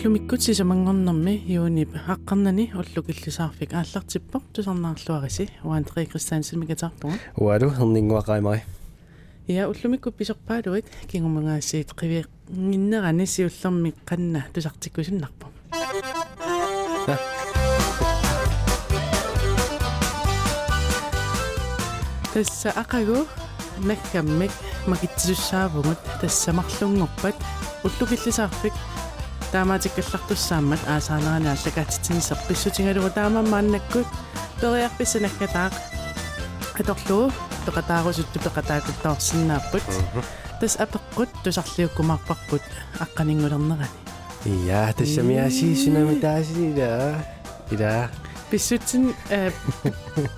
уллумиккути самангорнэрми юунип аққарнани уллукиллисаарфик ааллартиппоқ тусарнаарлуариси уантри кристиансен мигатаартуга уалу хернингуақаимари я уллумикку писорпаалуит кингумангаасиит қиви гиннерани сиуллерми қанна тусартиккусиннарпо тасса ақагу наккаммик макитсуссаавгут тассамарлунгорпат уллукиллисаарфик таамаатиккаллартуссаамат аасаанараниа аллакаатитсинисер писсутингалугу таамаммааннаккут периарписсанаккатаақ аторлуу пеқатаарусутту пеқатаакуттаорсинааппут тас апеққут тусарлиуккумаарпарпут аққанингулернерани ия тассамиаси сунами таасилила ила писсутсин э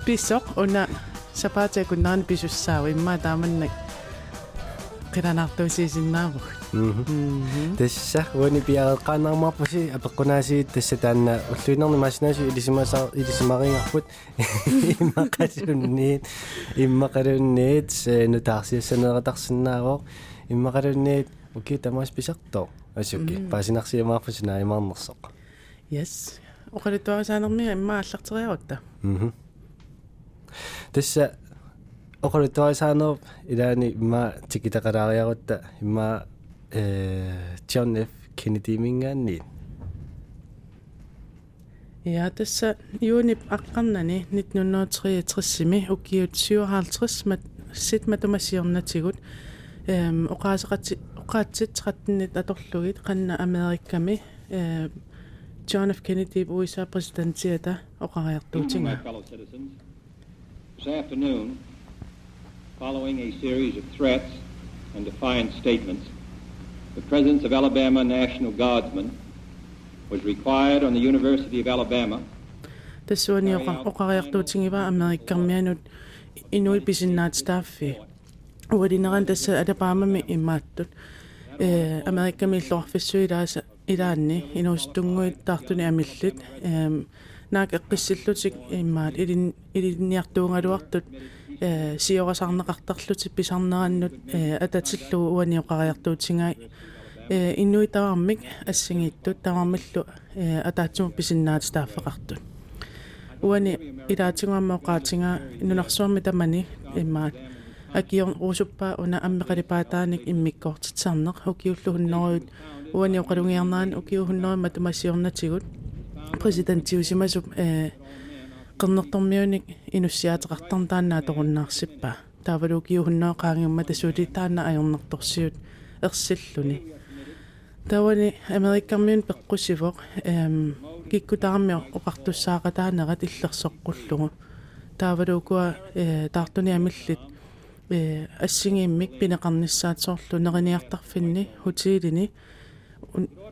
писсоқ уна сапаатиакуннаани писуссаава имма тааманнак Qilanaartuusiisinnaavuk тасса уани пиареққаанаармаарпуси апеққунаасиит тасса таанна уллуинерни маасинааси илисимасаа илисимарингарпут иммақалунниит иммақалунниит нутаарсиассанератарсинаавоо иммақалунниит уки тамаас писартоо асукки паасинарсиамаарпуси наимаарнерсоқ yes. Оқалитуарисаанерми имма аллартериарутта. Мм тасса оқалитуарисаанерп илаани имма тикитақалаариарутта имма э John F. Kennedy мингаанни Ja, tassa juunip аққарнани 1963-ми укиут 57 мат сит матумассиорнатигут эм оқаасеқати оқаатсит 13-нит аторлугит қанна америкками э John F. Kennedy USA президентиата оқариартуутинга This afternoon, Following a series of threats and defiant statements, the presence of Alabama National Guardsmen was required on the University of Alabama. The Tässä on joka okareak tuotsingiva amerikkamianut inuit pisinnaat staffi. Uudinaran tässä adapaamamme immattut. Amerikkami lohvissu idaasa idaanni inuustunguit tartuni amillut. Naak ekkisillutik immaat idinniartuungaluartut. Сиорасарнеқартарлути писарнераннут э ататиллу уани оқариартуутингаа э иннуитавармик ассигииттут тавармиллу э атаатсума писиннаат стааффеқартут уани илаатингуамма оқаатингаа инунарсуарми тамани иммаат акиор уусуппаа уна аммеқалипаатааник иммиккоортитсарнеқ укиуллугуннеруйут уани оқалунгиарнаан укиухуннерма матумассиорнатигут президентиусимасуп э qernertormiunik inussiateqartartaannaa toqunnaarsippaa taavaluukiuhunnoa qaangiumma tasuuli taanna ajornertorsiut ersilluni tawani amerikkarmiun peqqusivoq ehm kikkutaarmio oqartussaaqataanerat illersoqqullugu taavaluukua амиллит э ассигииммик пинеқарнissaатсоорлу нерiniartarfinni hutiilini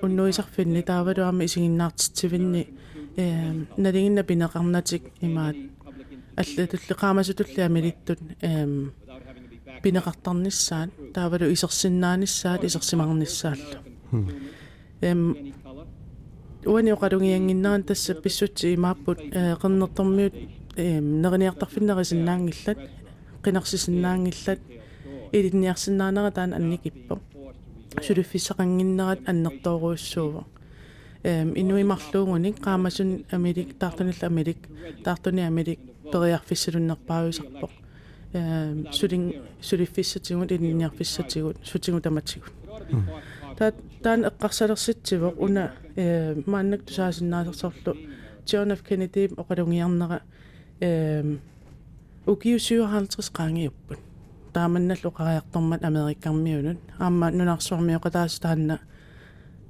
уннуисарфинни таавалуарми исигиннаартитсивинни э налигинна пинеқарнатик имаат аллатуллеқаамасутулли амилиттут э пинеқартарнissaат таавалу исерсиннаанissaат исерсимарнissaаллу эм уани оқалугиангиннеран тасса писсутси имааппут қернертормиут э нерiniartarfinnerисиннаангиллат qinarsisinnaangillat илинниарсинаанера таан анникиппо. Сулуффиссақангиннерат аннертооруйуссуува эм инуимарлуугуник qaamasun амилик таартунилла амилик таартуни амилик периарфиссалуннерпаависарпо эм сулин сулиффиссатигут илинниарфиссатигут сутигу таматсигут та таан эққарсалерситсивоқ уна э мааннак тусаасиннаасерсорлу John F Kennedy оқалунгиарнера эм укиу 57 qaangiupпут тааманналлу қариартормат америккармиунут аама нунарсуармиоқатаас таанна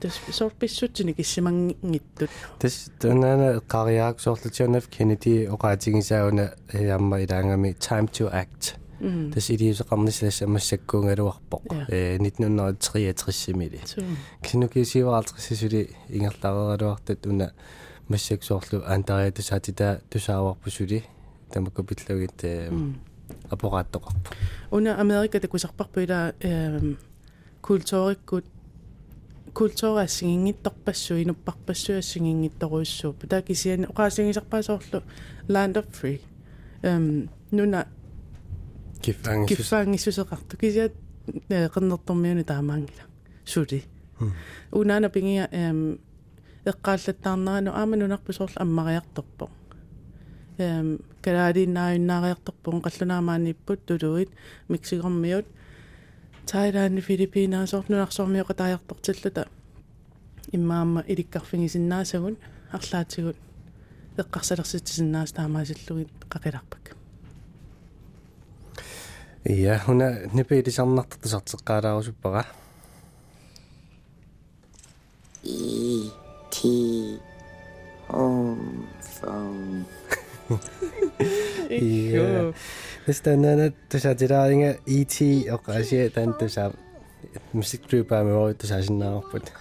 тас сор писсутсини киссимангиттут тас танаана эққариаак соорлутиунав кеннеди оқаатигисауна ямма илаангами time to act. Тас илиусеқарнисалас амассаккуунгалуарпоқ э 1963 мили кинукисиваалтриссисули ингерлаарералуартат уна массаксоорлу аантариа тусаатита тусааварпусули тамаккупиллугит апорааттоқарпу уна америка такусарпарпу ила культууриккут культуураассигингитторпассу инуппарпассу ассигингитторуйссууппу таа кисиани оқаасигисарпаасоорлу land of free. Эм нуна киффаангиссус киффаангиссусеқарту кисиат qinnertormiuni taamaangila suli unaana pingia эм эққааллаттаарнерану ааманунарпусоорлу аммариарторпо эм калаалиннааюннаариарторпуун қаллунаамааниппут тулуит мексикормиут тайлаани филиппинаасоорнунарсормиоқа таajартортиллута иммаама иликкарфигисиннаасагун арлаатигут эққарсалерситсиннаас таамаасиллугит қақиларпак ия хуна нипиилисарнартартусартеққалаарусуппара E T home phone. ия Тэстэнэнэ тусатилааринга ET оқаасиа тан туса мусиктрупаа мео тусаасиннаарпут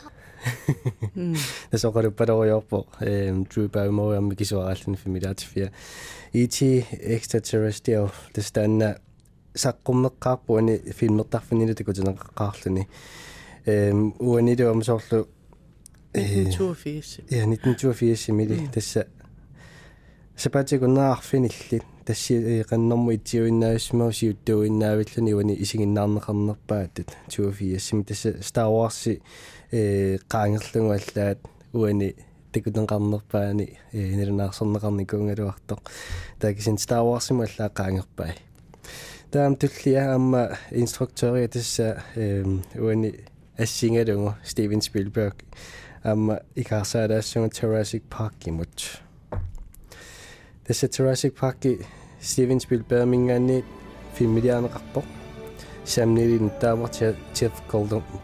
тасоқаруппалориорпо эм трупаа мео амми кисуарааллин фамилиатифия ET extraterrestrial тэстэнэ саққуммеққарпуани филмертарфинилу такутинеққарлуни эм уанилу амсоорлу 1982 Ja, 1982 мили тасса сапатикуннаарфиниллит тасси qannormu ittiuinnaasмау сиуттуиннаавиллуни уани исигиннаарнеқарнерпаатат 24 тасса Star Wars э qaangерлугу аллаат уани такутенқарнерпаани э нилунаарсорнеқарникуунгалуартоқ таакисин Star Wars му аллаа qaangerpai таам туллиа амма инструктори тасса э уани ассингалугу Стивен Спилберг. Amma ikarsaalassunga Jurassic Park imut tässä Jurassic Park Steven Spielberg mingaani filmiliaaneqarpoq samnilin taamar Jeff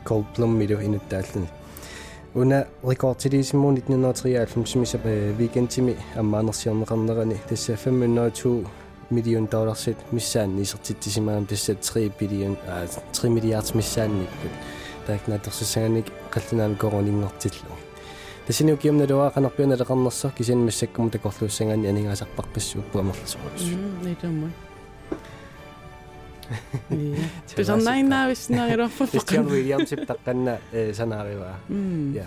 Goldblum milu inuttaalluni una rekordtilisimmuun 1993 misa weekendtimi ammaanерсиорнеқарнерани тасса 502 million dollarsit missaanni isertittisimaam tassa 3 billion 3 milliards missaannikput таакнаатерсусааник қаллунаами коронингортиллу тасинуу киумналуаа канарпиуналеқарнерсо кисин массаккуму такорлууссангаани анигаасарпарпассууппу амерласоруус нитаммун тусарнайнаависнаагилорфу Christian Williams таққанна э санаариуа я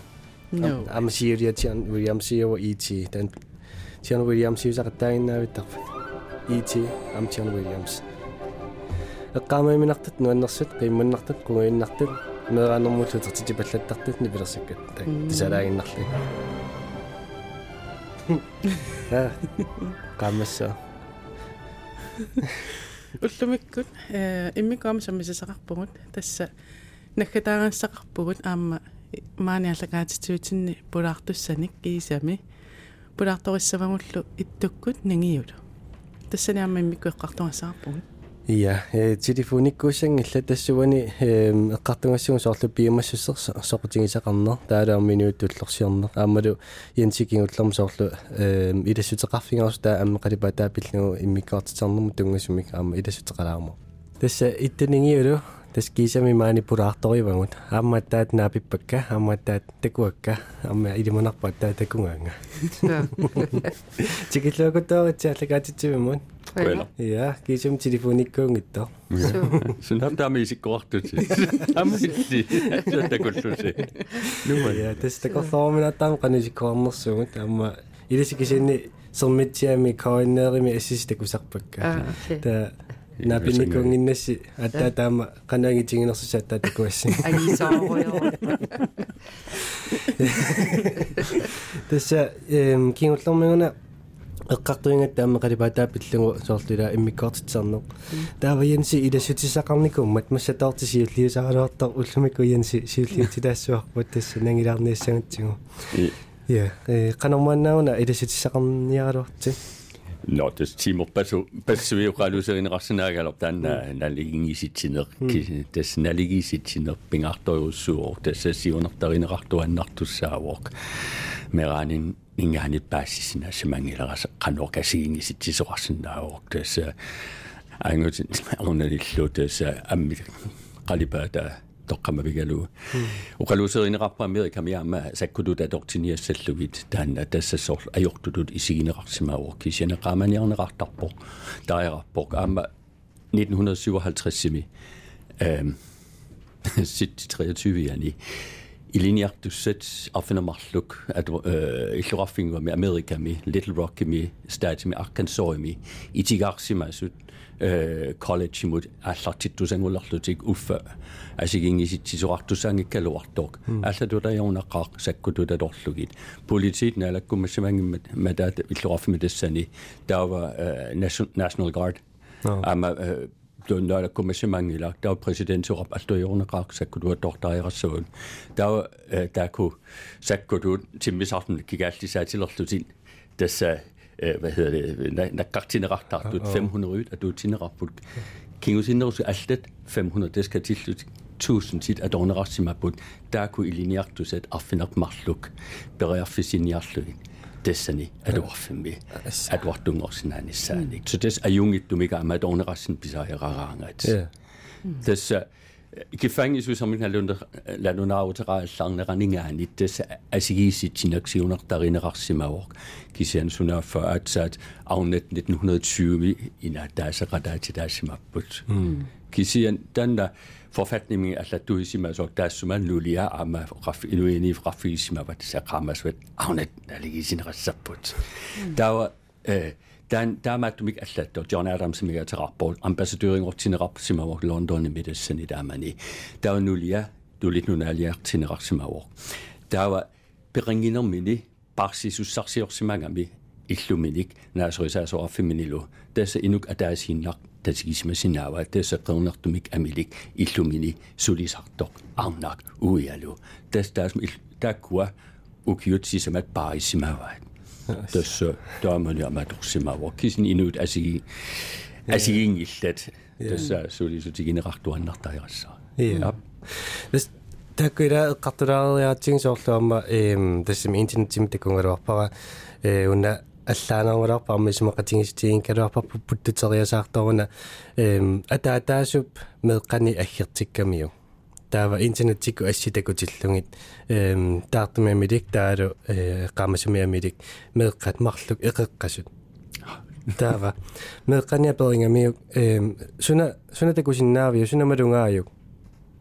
no ам сиуриа Tian Williams сиуа ET тан Tian Williams сиусақаттаагиннаавиттарфа ET ам Tian Williams эққаамааминартат нуаннерсут қиммуннартат қугииннартат меэраанэрмууллутертити паллаттартат нипилерсаккат так тисалаагиннарли я каммасса уллумиккут э иммикаама саммисасақарпугут тасса наггатаагассақарпугут аама мааниаллагаатитсуутинни пулаартуссаник киисами пулаарториссавагуллу иттуккут нагиулу тассани аама иммиккуэққартугассақарпугут Ja, telefonikkuussangilla тассуани эққартунгассугу соорлу пиумассуссер соқутигисақарнер таалаамминуuттуллерсиорнер аамалу янсикингуллерм соорлу илассутеқарфингаарус таа аммеқалипа таапиллугу иммиккаартитернэрму тунгасумик аама илассутеқалаарму тасса иттанингиулу тас кисами манипулаарторивагут аамматтаат наапиппакка аамматтаат такуакка аама илимунарпаат таа такунгаанга тикиллуакутооритсааллагаатитсивимун Voilà. Ja, kisum telefonikkuungittor. Sun har der isikkoartusi. Ammitti. Tätä kullusi. Numa. Ja, tästä korsorminattaam qanisikkoarnersugut amma ilisikisinni sermitsiami koinneerimi assista kusarpakka. Ah, okay. Ta napinnikkuunginnassi atta taama qanaangitiginersusaattaa takuassi. Agisaaroyo. Tässä ehm kingullermiguna эққартуингат таама қалипатаа пиллугу соорлула иммиккортитсарнеқ таава янси илассутисақарникуммат массатаорти сиуллиусаралуартар уллумикку янси сиуллиутилаассуарпут тасса нангилаарниассагатсигу я э канормааннауна илассутисақарниаралуарти Nå, das Timo Basso Basso vi qaluser in rassenaagalop tanna naligingisitsineq tas naligisitsineq pingartoyussuor tas siunertarinerartuannartussaavoq meranin ingaanit paassisina samangileraas qanorkasiingisitsisoqarsinnaavoq tas angutin ornalillu tas ammi qalipaata тоққамавигалу уқалуусеринеқарпа америка миаама саккутут атортиниассаллугит таанна тассассор ajortutut isigineqarsimaavuq kisianeqaamaniarneqartarpoq taajaqarpoq aama 1957-simi øhm 23 yani iliniartussat arfinermarluk at illoraffingu mi amerika mi little rock mi state mi arkansas mi itigarsimasut college imut аллартиттусангулларлутик уффа асигингиситсисоқартусаангиккалуартоқ аллатулаёрнаққаа саккутулалорлугит политит наалаккумассамангиммат матаат иллораффими тассани таава national guard ама blönda komissimangila tau presidentsorap alluiorneraq sakkutua tortairassuun tau taku sakkutuut timmisartun kigaallisaatilerlutin tässä hvad hedder det nakkartinerartartut 500 ud at du tinerarput kingusinnerus allet 500 det skal tillut tusind tit at ordne rassimabut der kunne i linjartusset affinak marluk berørfisiniarluin Destiny adorfemi adwartung osnani saanik so des ayungit tumiga amadone rassin pisaherarangat des gefangisu samin halunda lanunaautera allarneraningaanik des asigisit sinaksiunartarinerarsimavork kisian sunaaffa atsat avnet 1920 ina taasaqataati taasimapput kisian tanna mm forfatningen asladuisimazok taassuman lulia ama qaf iluini qaffiisimavat saqaamasuat arnet aligisinerassarput tawa Dan der er du ikke alt og John Adams som er til rapport. Ambassadøren og til rap som er London i midten i der man i. Der er nu lige du lidt nu er lige til rap som er Der var beringende om mini praksis og sagsir som mange luminik når så så af feminilo. Det er endnu at der er sin lagt тасса qernertumik амилик иллумини сулисартоq арнак уиалу тас таас таккуа укиутсисамат паариссимааваат tässä taamania matorsimava kisin inut asigi asigingillat tässä sulisuutiginerartuannartairassa ja this таккуила эққартулаариаатсин соорлуамма эм тассами интернетим такунгалуарпара э уна аллаанермаларпарми сумақатингистиин калуарпарпу путтутериасаарторуна эм атаатаасуп меэққани аггертиккамиу таава интернеттикку асситакутиллугит эм таартумиамилик таалу э qaamasamiamилик меэккат марлук эқеққасут таава меэққаниа перингамиук эм суна суна такусиннаавиу суна малунгааюк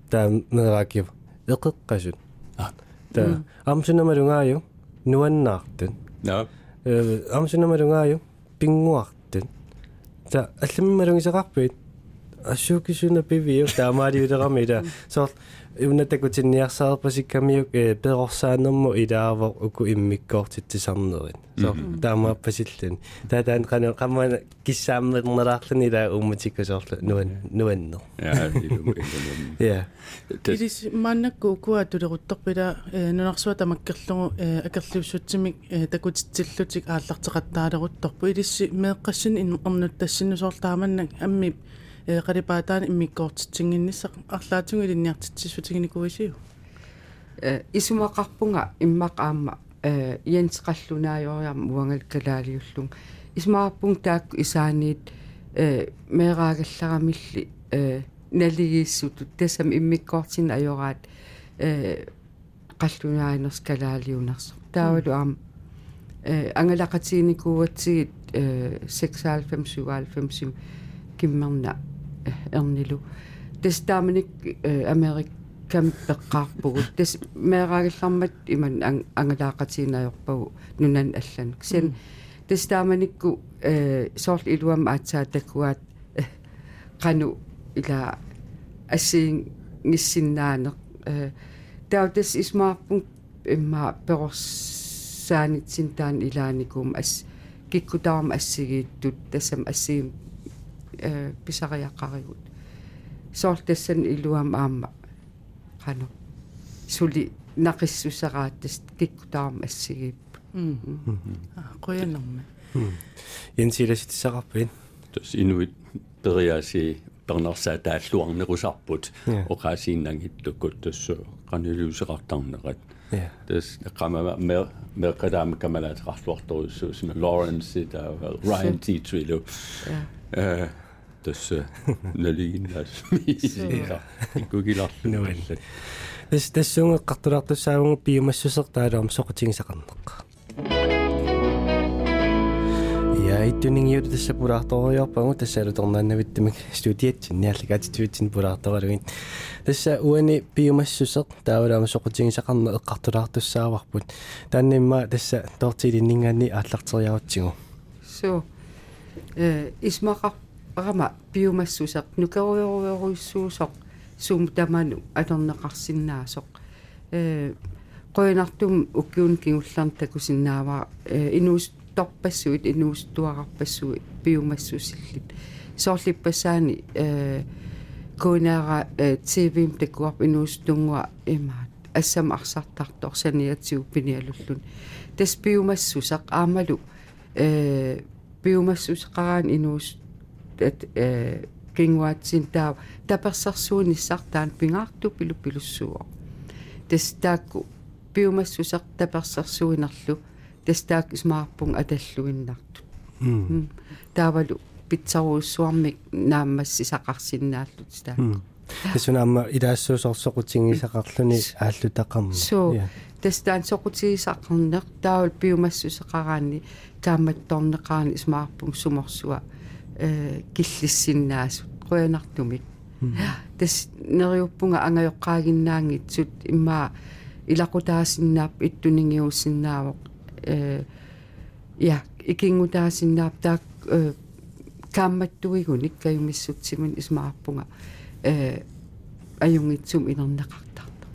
таа меэракив эқеққасут таа ам суна малунгааю нуаннаартун на э ам суна малунгааю пингуартун та аллами малунгисеқарпит ассуукисуна пивиу таамаалиулерамила соор унатакутинниарсаарпасиккамиук э перорсаанерму илаавор уку иммиккоортитсисарнерин соор таамааппасиллун таатаан кана каммана киссааммернераарлани лаа ууматиккусоорлу нуан нуаннер ja Илис мааннакку куа тулерутторпила нунарсуа тамаккерлугу акерлиуссутсимик такутитсиллутик ааллартеқаттаалерутторпу илисси меэққассин иннернут тассиннусоорлааманнак амми qalipaataan immikkoortitsinginnisaq арлаатугу илинниартитсиссутигиникуисиу э исумақарпунга иммақ аама э иенсеқаллунааёриарма уангал калаалиуллун исмаарпун таакку исааниит э меэраагалларамилли э налигииссутут тасам иммиккоортин ajораат э qallunaainerс kalaaliunarso taavalu aam э ангалақатигиникууатсигит э 96 97 киммерна эрнилу тас тааманик америккам пеққарпугут тас меэраагиллармат иман ангалаақатиинаажорпагу нунан аллан. Ксен тас тааманикку э соорл илуам аацаа такуат кану ила ассиин ниссиннаанеқ э таутас исмаарпун имма перорсаанитсин таан илааникум ас киккутаарма ассигииттут тассам ассигим pisariaqarigut soortassan iluam aamma qanu suli naqissuseraattas kikkutaarma assigiip quyanerma yansilasitiseqarpin tus inuit periasi pernersaa taalluarnerusarput oqaasiinnanngittukut tussu qaniluuseqartarnerat Des qamama mer mer qadaam kamalaat qarluartorissuusima Lawrence da Ryan T. Trillo. Тасса налигиннаас иккукиларлу тас тассунгеққартулаартуссаагунгу пиумассусеқ таалаам соқутигисақарнеқ я иттунингиут тасса пулаарториорпагу тассалу торнааннавиттамик студиатсин ниаллагаатитуутсин пулаарторалугин тасса уани пиумассусеқ таавалаама соқутигисақарне эққартулаартуссааварпут тааннимма тасса тортилиннингаани ааллартериарутсигу су э исмақар арама пиумассусеқ нукеруйоруйоруйссуусоқ суум таману алернеқарсинаасоқ э qoinartum ukkiun kingullarn takusinnaava inuus torpassuit inuus tuaqarpassuit piumassusillit soorlippasaani э кунаара тивим такуарп иnuus тунгуа имаат ассам арсартартор саниатсиу пиниалуллун тас пиумассусақ аамалу э пиумассусеқараан иnuus at э кингуатсин таа таперсарсуунissartaan пингаарту пилу пилуссуо тас таакку пиумассусеқ таперсарсуинарлу тас таак смаарпун аталлуиннартут таавалу питсаруussуармик нааммассисақарсинааллут таакку тасунаама илаассуусорсоқутингисақарлуни ааллутақарма суу тастаан соқутигисақарнеқ таавал пиумассусеқараани тааматторнеқаани смаарпун суморсуа э киллиссиннаасут қуянартумик тас нериуппунга ангайоққаагиннаангитсут имма илақутаасиннаап иттунингиуссиннаавоқ э я икингутаасиннаап таак э kaammattuigunik kajumissutsimун исмаарпунга э аюнгитсум инернеқартарта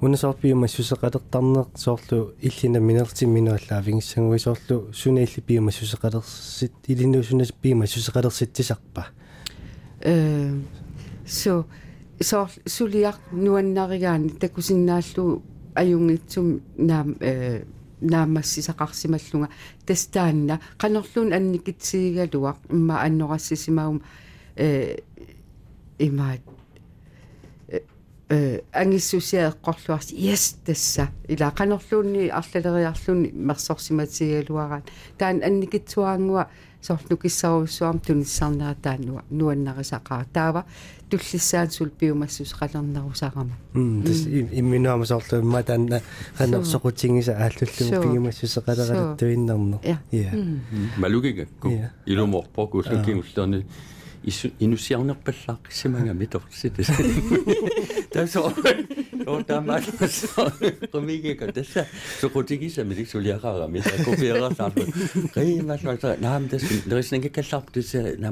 унасорпиума сусеқалертарнеқ соорлу иллина минертим минуаллаа вингиссангуи соорлу сунаилли пиума сусеқалерсит илинну сунас пиума сусеқалерситсисарпа э so so сулиар нуаннаригаани такусиннааллу аюнгитсум наам э наамассисақарсималлунга тастаанна канерлуун анникитсиигалуақ имма аннорассисимагум э имаат э ангиссусиаэққорлуарси yes тасса ила канерлуунни арлалериарлуни мерсорсиматигалуараат таан анникитсуаангуа соорлу киссаруссуарм туниссарнаа таануа нуаннарисақаа таава туллиссаан сул пиумассус қалернарусарама тас имминуама соорлу имма таанна канерсоқутингиса ааллуллу пиумассусеқалератуиннарнер я малугигакку Il nous s'y a un peu de chacun, c'est ma ça. Ça a marché comme ça. Pour moi, je ne sais pas. Je ne sais pas si je suis là, mais je vais comprendre. Non, mais je pense que je suis là, je ne sais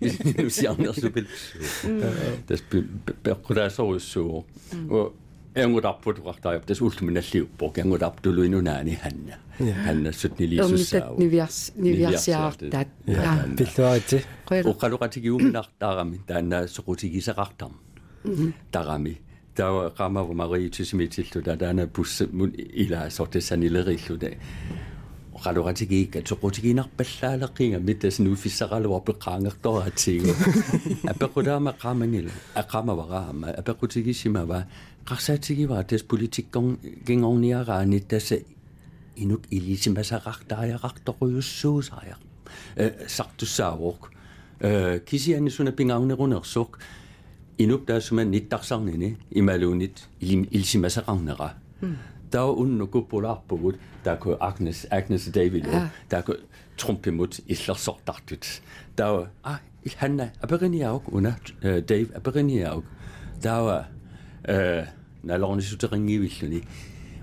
Il nous a un peu de chacun. энгутарпутуқартариап тас уллуминаллиуппо кангутартулуинунаани ханна ханнассут нилиссуссаау нивиарс нивиарсиаартаат пиллуарити оққалуқатигиуминартаарами тааннаа соқутигисақартарм тарами таа qamava mariitusimitillu taana bussa mun ila sortesanileriilluta qaloratigiikka toqutiginarpallaaleqinga mittas nuuffissaqaluar peqqaangertoraatigu apequlaama qaamangila aqamavaraama apequtigisimava Qasatsiki var des politikon gengong ni tässä inuk ilisimmässä rahtaaja rahtoruussuusaaja. Øh, Sartussaavok. Øh, Kisiäni sunne pingaunne runersuk. Inuk tässä nittarsaarnini imaluunit ilisimmässä rahnera. Der var hmm. under gå på lappet, der kunne Agnes, Agnes David, da der kunne trumpe imod i slagsordagtigt. Der var, ah, han øh, er Aberinjauk, under Dave Aberinjauk. Der var, øh, э налорнисутерингивиллуни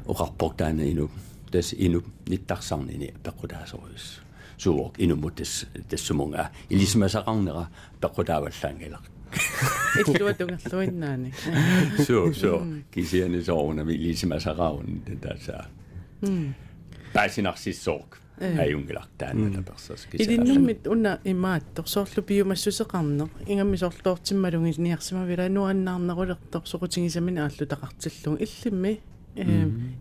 оқарпортаана ину тас ину ниттарсарнини пеққутаасоруис суок инумут тас тассумунга илисмасақарнера пеққутааваллаангилақ иллуатунгерлуиннаани so so kisiani soona milisimasaqaun tasa pääsinarсиссоорк аюнгилартаана таперсас илиннэрмит уна имааттор соорлу пиумассусеқарнеқ ингамми соорлуортиммалунги ниарсимавила нуаннаарнерулертор соқутигисамини ааллутақартиллуг иллимми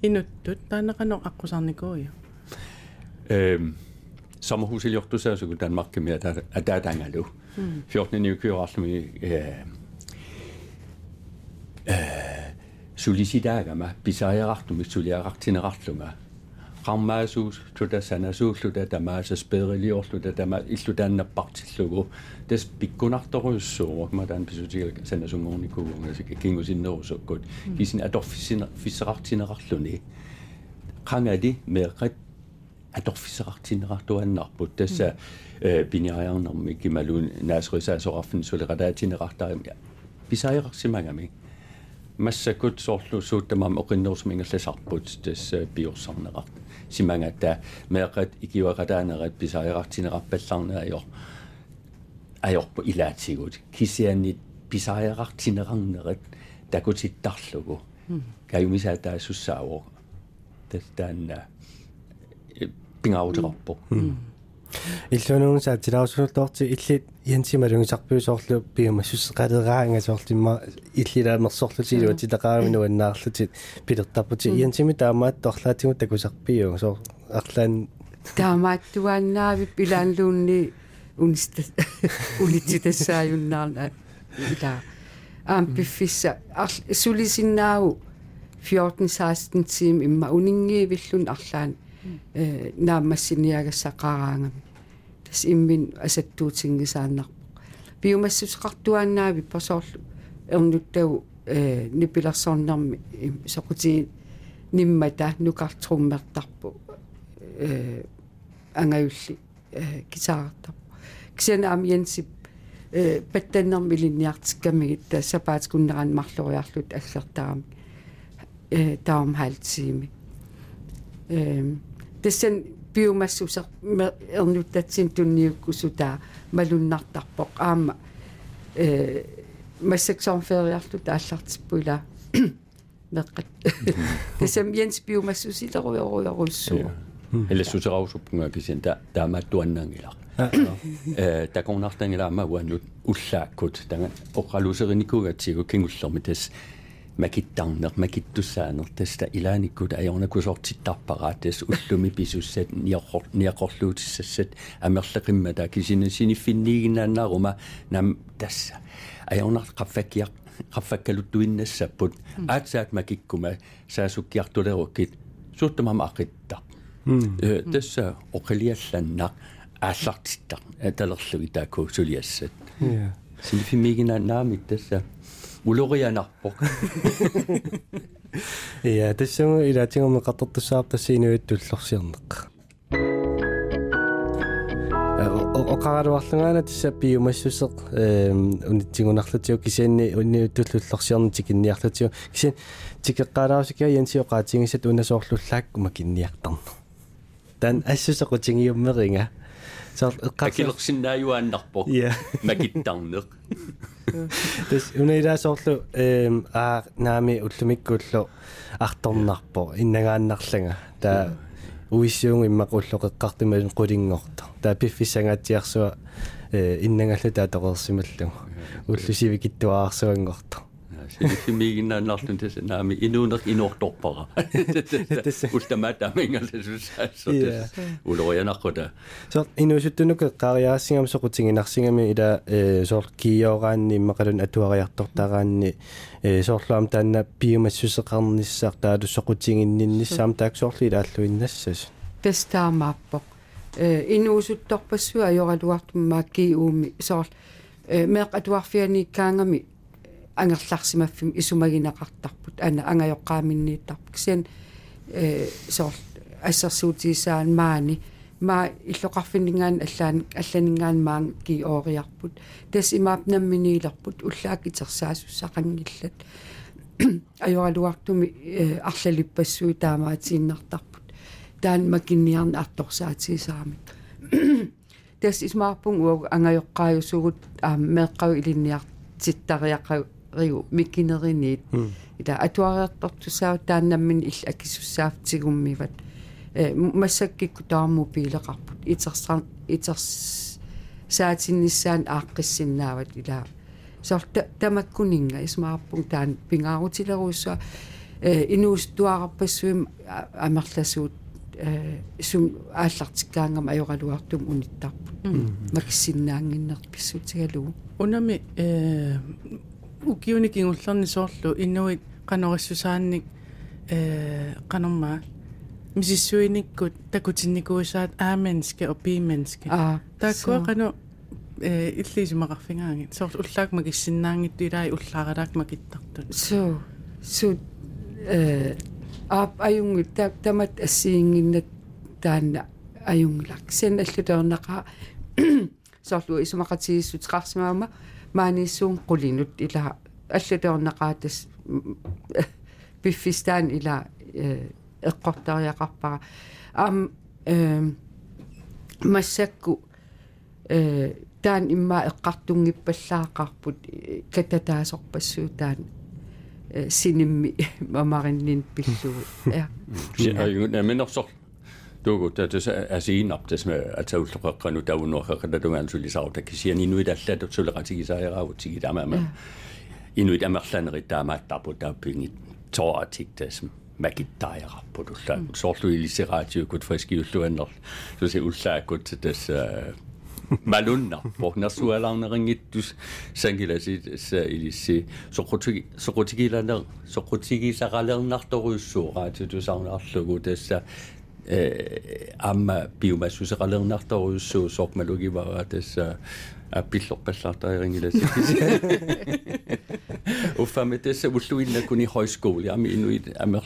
инуттут таанеқанеқ аққусарникуя эм sommerhusiljohtusasuku Danmarkki mieltä atatangalu. Fjortni nykyarlumi sulisidagama pisariarartumi suliarartinerarluma qammaasuus tutasanasuulluta tamaasas peeriliorluta tama illutaannappartillugu tas pikkunartoruussuuruq mataan pisutigil sanasungornikuunga kingusinnerusukkut kisin atorfissina fisserartinerarluni qangadi meeqat аторфиссеқартинеқартуаннарпут тасса пиниариарнэрми кималуун наасрисаасоқарфин сулеқалаатинеқартарими писаеқарсимагами массакут соорлу сууттамаама оқиннерусмингалласарпут тасса пиорсарнеқарт симангата меэқат икиуақатаанерат писаеқартинеқарпалларнеайор ajorpu ilaatigut kisiannit pisaajarartinerarneret takutittарлугу каюмисаатаассуссаавоо тастаанна пингаутерарпо иллунуунса тилаусулуорти иллит янсималунгисарпиусоорлу пиумассусеқалераангасоорлимма иллилаамерсорлутилуа тилеқаамину аннаарлутит пилертарпути янсими таамаат торлаатигу такусарпиу соо арлаан таамааттуааннаави пилаанлуунни униста улитситассааюннаарна ила аам пиффисса сулисиннаау 14 16 тим имма унингиивиллун арлаан э наамассиниагассақараангами тас иммин асаттуутингисааннарпо биумассусеқартуааннаави пасоорлу эрнуттагу э нипилерсорнарми соқути ниммата нукартруммертарпу э ангаюлли э кисаартарпу. Кисанаам янсип э паттаннэрми линниартиккамигит тассапаатикуннеран марлориарлут аллертарами э таам халтсиими э тассан биомассусер эрнуттатсин тунниуккусутаа малуннартарпоq аама э массаксорфериарлу тааллартиппуила меққат тасам янс биомассусилеруйоруйоруссуу элассусераусуппунга кисин та таамааттуаннаангилар э такорнартангилаама уаннут уллааккут тага оққалусериникугатсигу кингуллерми тас макиттарнер макиттуссаанер таста илааниккут аёрнакусортиттарпараат тас уллуми писуссат ниаққор ниаққорлуутиссассат амерлеқимма та кисина синиффинниигинааннаарума нам тасса аёрнар қаффаккиақ қаффаккалуттуиннассаппут аатсаат макиккума саасуккиартулеруккит суuttамама ақиттар э тасса оқилиалланнақ ааллартиттар талерлуги таакку сулиассат синиффимигинааннаамик тасса улорианарпоq я тассама илаатингуми qattertussaartassiinuittullersiarneq оқагалуарлунгаана тасса пиумассусеқ унитсигунарлутиу кисианни унниуттуллуллерсиарнити кинниарлутиу кисиан тикеққалаарусикиа янсиоқаатингисат унасоорлуллааккума кинниартарна тан ассусеқутингиуммеринга соор эққакилерсиннааюааннарпо макиттарнеқ тэс унаилаасоорлу эм аа наами уллумиккууллу арторнарпо иннагааннарлага таа уиссуун иммақуллу қеққартималун қулингорто таа пиффисангаатиарсуа э иннагаллу таа тоқерсималлу sinne fimiinä nastun se nämi inunak inohtopara. Kusta mä tämingän se sysässä. Uloja nakoda. So inu syttynyt tarjaasingam sokutsingin narsingami ida sor kiyoraanni maqalun atuariartortaraanni soorluam taanna piumassuseqarnissaq taalussoqutsinginninnissaam taaksoorli ilaalluinnassas. Testaamaappoq. Inuusuttorpassua ajoraluartummaa kiuumi soorl meeqatuarfiani kaangami ангерларсимаффим исумагинеқартарпут ана ангайоққааминнииттарпу кисиан э соор ассерсуутисаан маани. Ма иллоқарфиннгаан аллаан алланингаан маан ки оориарпут тас имаапнамминиилерпут уллаак итерсаасуссақангиллат ajorluartumi арлалиппассуи таамаатииннартарпут таан макинниарна арторсаатисаамик тас исмаарпун уаг ангайоққааюсугут аа меэққау илинниартиттариаққау риу миккинеринит ита атуариартортусаа тааннаммин илла акисуссаафтигуммиват э массаккикку тааму пилеқарпут итерсар итерс саатинниссаан ааққиссиннаават ила сорта тамаккунинга исмаарпун таан пингаарутилеруссуа э инуустуараппассуим амерласуут э сум ааллартиккаангам ajorалуартум униттарпут максиннаангиннер писсутигалуу унами э укиуни кингуллерни соорлу иннуит канориссусаанник э канормаа мисиссуиниккут такутинникуусаат ааменски опиименски аа тааккуақану э иллисимақарфингаангит соорт уллаак макиссиннаангитту илаи уллааралаак макиттартут so so э ап аюнгу тамат ассиингиннат таанна аюнглак сен аллутернаqa соорлу исумақатигиссут қарсимаама maanissuun qulinut ila аллутернaqaatas пиффистаан ила эққортариақарпара аам э массакку э таан имма эққартунгиппаллаақарпут кататаасорпассуу таан синимми мамариннин пиллуу я ja tuugutta tusa asiinartasma atsaulleqaqqanu tavunuarqaqalatungaan sulisaarutakki sianinuit allatut suleqatigisaajaraavut sigitaamaama inuit amerlaneritaamattarput taappingit toratiktasma magittaajarapputullaa sorluilisseraatiukut friskiulluannerl susi ullaakut tas malunna pornersualaarneringittus sangilasit sa ilissi soqutigi soqutigilaner soqutigisaralernartoruissuuraatitusarnaarlugu tassa eh, са илисси соқутиги соқутигиланер соқутигисақалернарторуйуссуураати тусаарнаарлугу тасса э амма биомассусеқалернарторуйуссуу соқмалугивара тасса аппиллорпаллаартаерингиласси уффаме тасса уллуиннакуни хойскули ами инуит амерла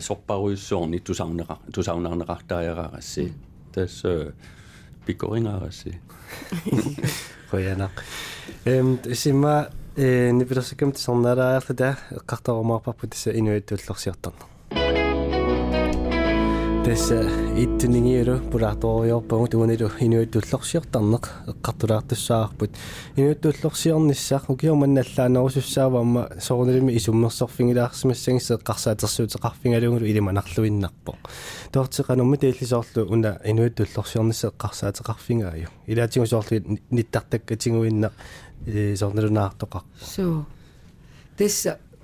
сорпаруйуссуорни тусаарнеqa тусаарнаарнеқартааяраарасси тасса пикорингарасси qoyanaq эм исима э нипилэрсакам тисорнаалаарлута эққартаормаарпарпу тасса инуиттуллерсиартарна тасса иттинигиулу пулаарториорпагу туунилу инуиттуллерсиартарнеқ эққартулаартуссаарпут инуиттуллерсиорниссаа укиуманналлаанерусуссааваама соорнилими исуммерсорфингилаарсимассагиссе эққарсаатэрсуутеқарфингалугулу илиманарлуиннарпо тоортеқанумми таиллисоорлу уна инуиттуллерсиорнисса эққарсаатеқарфингааю илаатигу соорлу ниттартаккатигуинна э соорнилунаартоқар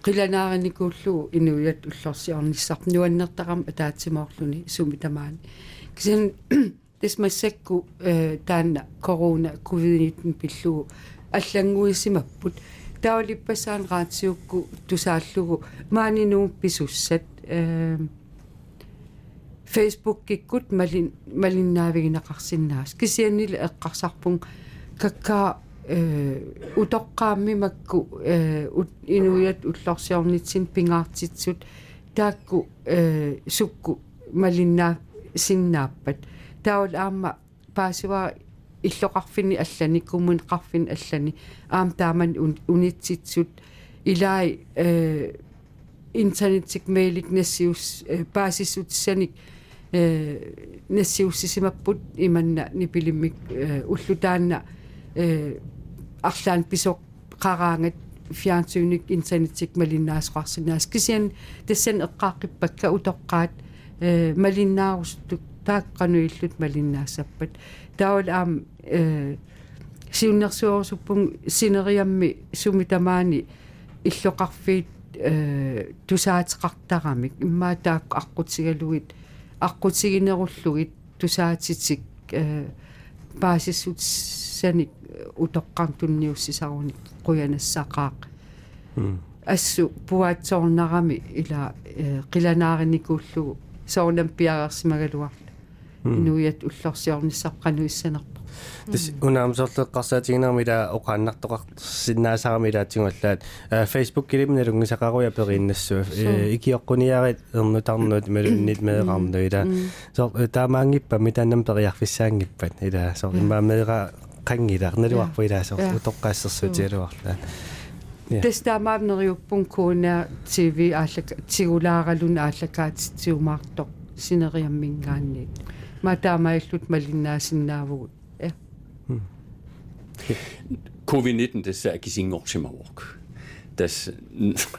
so тасса qilanaarnikуулlugu inuiat ullorsiornissarp nuannертарам атаатсимоорлуни сумитамаани кисен тесмассакку э таанна корона covid-19 пиллугу аллангуисимаппут таолиппасаан раатсиукку тусааллугу маанинуу писуссат э Facebook киккут малин малиннаавигинеқарсиннаас кисианнили эққарсарпун каккаа утоққааммимакку инуиат уллорсиорнитсин пингаартитсут таакку сукку малиннаа синнааппат таул аама паасуа иллоқарфини аллани куммун қарфин аллани аам тааман унитситсут илаи э интернетик мейлик нассиус паасиссутсаник э нассиуссисимаппут иманна нипилиммик уллутаанна э арлаан писоқ қараангат фиансууник интернетик малиннаасоқарсинаас кисиан тассан эққааққиппакка утоққаат э малиннаарустук тааққануиллут малиннаассаппат таул аам э сиуннерсуорсуппун синериамми сумитамаани иллоқарфиит э тусаатеқартарамик иммаа таакку аққутсигалугит аққутсигинеруллугит тусаатитик э паасиссут утоққартунниуссисаруник қуянассақаақ ассу пуаатсоорнарами ила қиланааринникууллугу соорнам пиарерсимагалуарла инуиат уллорсиорниссаққануиссанерпа тас унаамсоорлеққарсаатигинерми ила оқааннартоқарсиннаасарами илаатингуллаат Facebook килимнелунгисақаруя перииннассуа икиоққуниарит ернутарнуут малуннит меэқарну ила соо таамаангиппа митаннам периарфиссаангиппат ила соо имаа меэра qangilaarnaluarpu ilaasor utoqqaassерсуутиалуарлаа тестаамаавнериуппун куунаа тв ааллак тигулааралун ааллакаатитсиумаартоқ синериаммингаанни mataamaillut malinnaasinnaavugul ja. Hmm. Covid-19 tässä kisingorsimavok tässä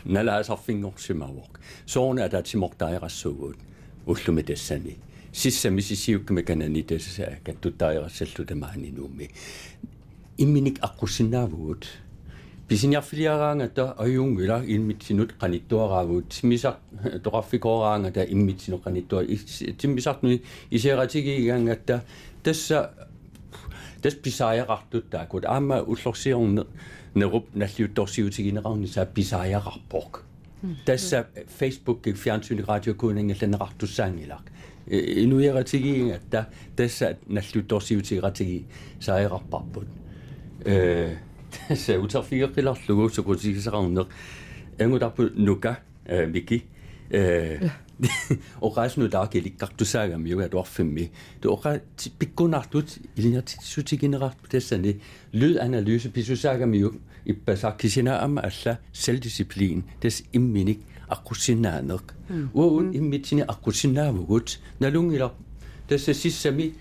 nalaasarfingorsimavok soona taatsimok tairassugut ullumi tassani sissamissisiukki kanani tässä kattutaairassallu tamaani nuummi imminik aqussinaavugut аққуссинаавгут писиниарфилиараангата аюнгила иммитсинут қаниттуараавут симисар тоқарфикоораангата иммитсину қаниттуа тиммисартни исератигигаангатта тасса тас писааяқартуттаакут аама уллорсиорне неруп наллиутторсиутигинеқарни саа писааяқарпоқ tässä Facebook fjernsyn radio kuningallanaqartussaangilaq inuiratigi että tässä nallutorsiutiratigi saerarparput э tässä utarfigeqillarlugu suqutigisaqarneq angutarpu nuka miki э oqaasnu taaqiliqqartusaagami yuga tuarfimmi tu oqa pikkunartut ilinertitsutiginerarpu tassani lydanalyse pisusaagami yug иппасааккисинаама алла selvdisciplin тас имминик аққуссинааneq уун иммитсини аққуссинаавгут налунгила тасса сиссами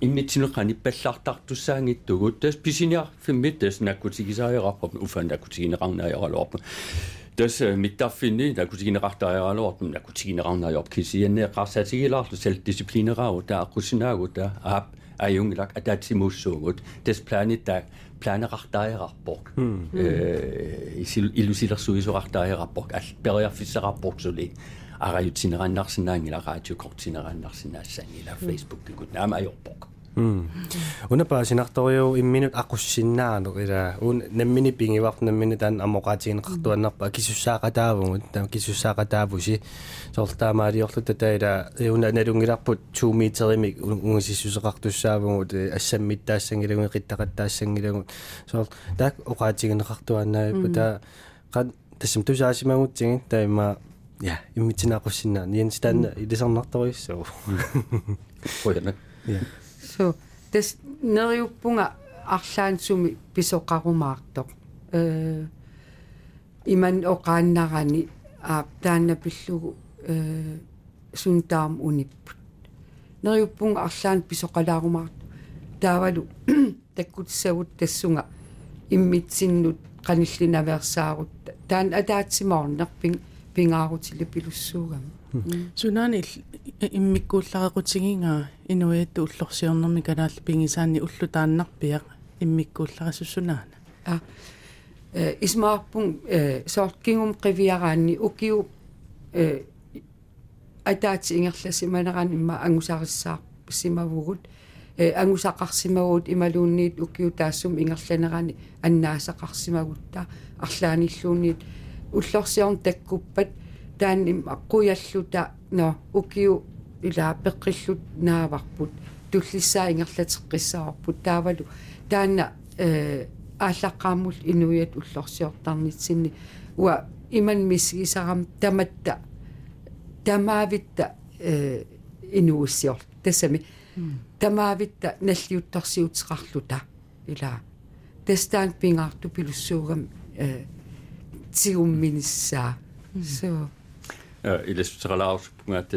иммитсинеқани паллаартартуссаангиттугут тас писиниар фиммит тас наккутигисааерарпа уфан наккутигинеқарнааералуарпа тас миттарфинни наккутигинеқартааералуарпа наккутигинеқарнаajorp кисианнеқарсатигилаарлу selvdisciplinerаа таа аққуссинаагу таа аап аюнгилак атаатсимууссуугут тас планит таа планеқартааерарпоқ э илусилерсуисоқартааерарпоқ ал периарфиссеқарпоқ сули араютсинераннарсинаангила раатиукортинераннарсинаассангила фейсбук кикут наама ajorpoq Una pa sinartoriu imminut aqussinnaanuk ila un nammini pingivart nammini tan amoqaatigineqartuannarpa kisussaaqataavungut tam kisussaaqataavusi soortaamaaliorlu tataila una nalungilarput 2 meterimik ungisissuseqartussaavungut assammittaassangilaguni qittaqattaassangilagут soor taak oqaatigineqartuannaippu ta qan тассам тусаасимагутсиги таима я иммитсинааqussinnaa ниенс таанна илисарнарториуссуу қояна я so des neriuppunga арлаансуми писоқарумаартоқ э иман оқааннарани аа таанна пиллугу э сунтаам униппут. Нeriuppunga арлаан писоқалаарумаарт таавалу таккутсагут тассунга иммитсиннут qanillinaversaarut taan ataatsimornerping pingaarutilli pilussуугам сунаани иммиккууллареқутигингаа инуиатту уллорсиорнэрми калаал пингисаанни уллутааннарпиақ иммиккуулларисуссунаана а э исмаарпун э сооркингум qivиараанни укиу э атаати ингерласиманеран имма ангусариссаар симавугут э ангусақарсимагуут ималуунниит укиу таассум ингерланерани аннаасақарсимагутта арлааниллуунниит уллорсиорн таккуппат таанним аққуяллута но укиу ила пеққиллут нааварпут туллиссаа ингерлатеққиссаарпут таавалу таанна э ааллаққааммул инуиат уллорсиортарнитсинни уа иман мисгисарам таматта тамаавитта э инууссиор тассами тамаавитта наллиутторсиутеқарлута ила тестаан пингаарту пилуссуугам э 지원민사. 서 illustralaus.at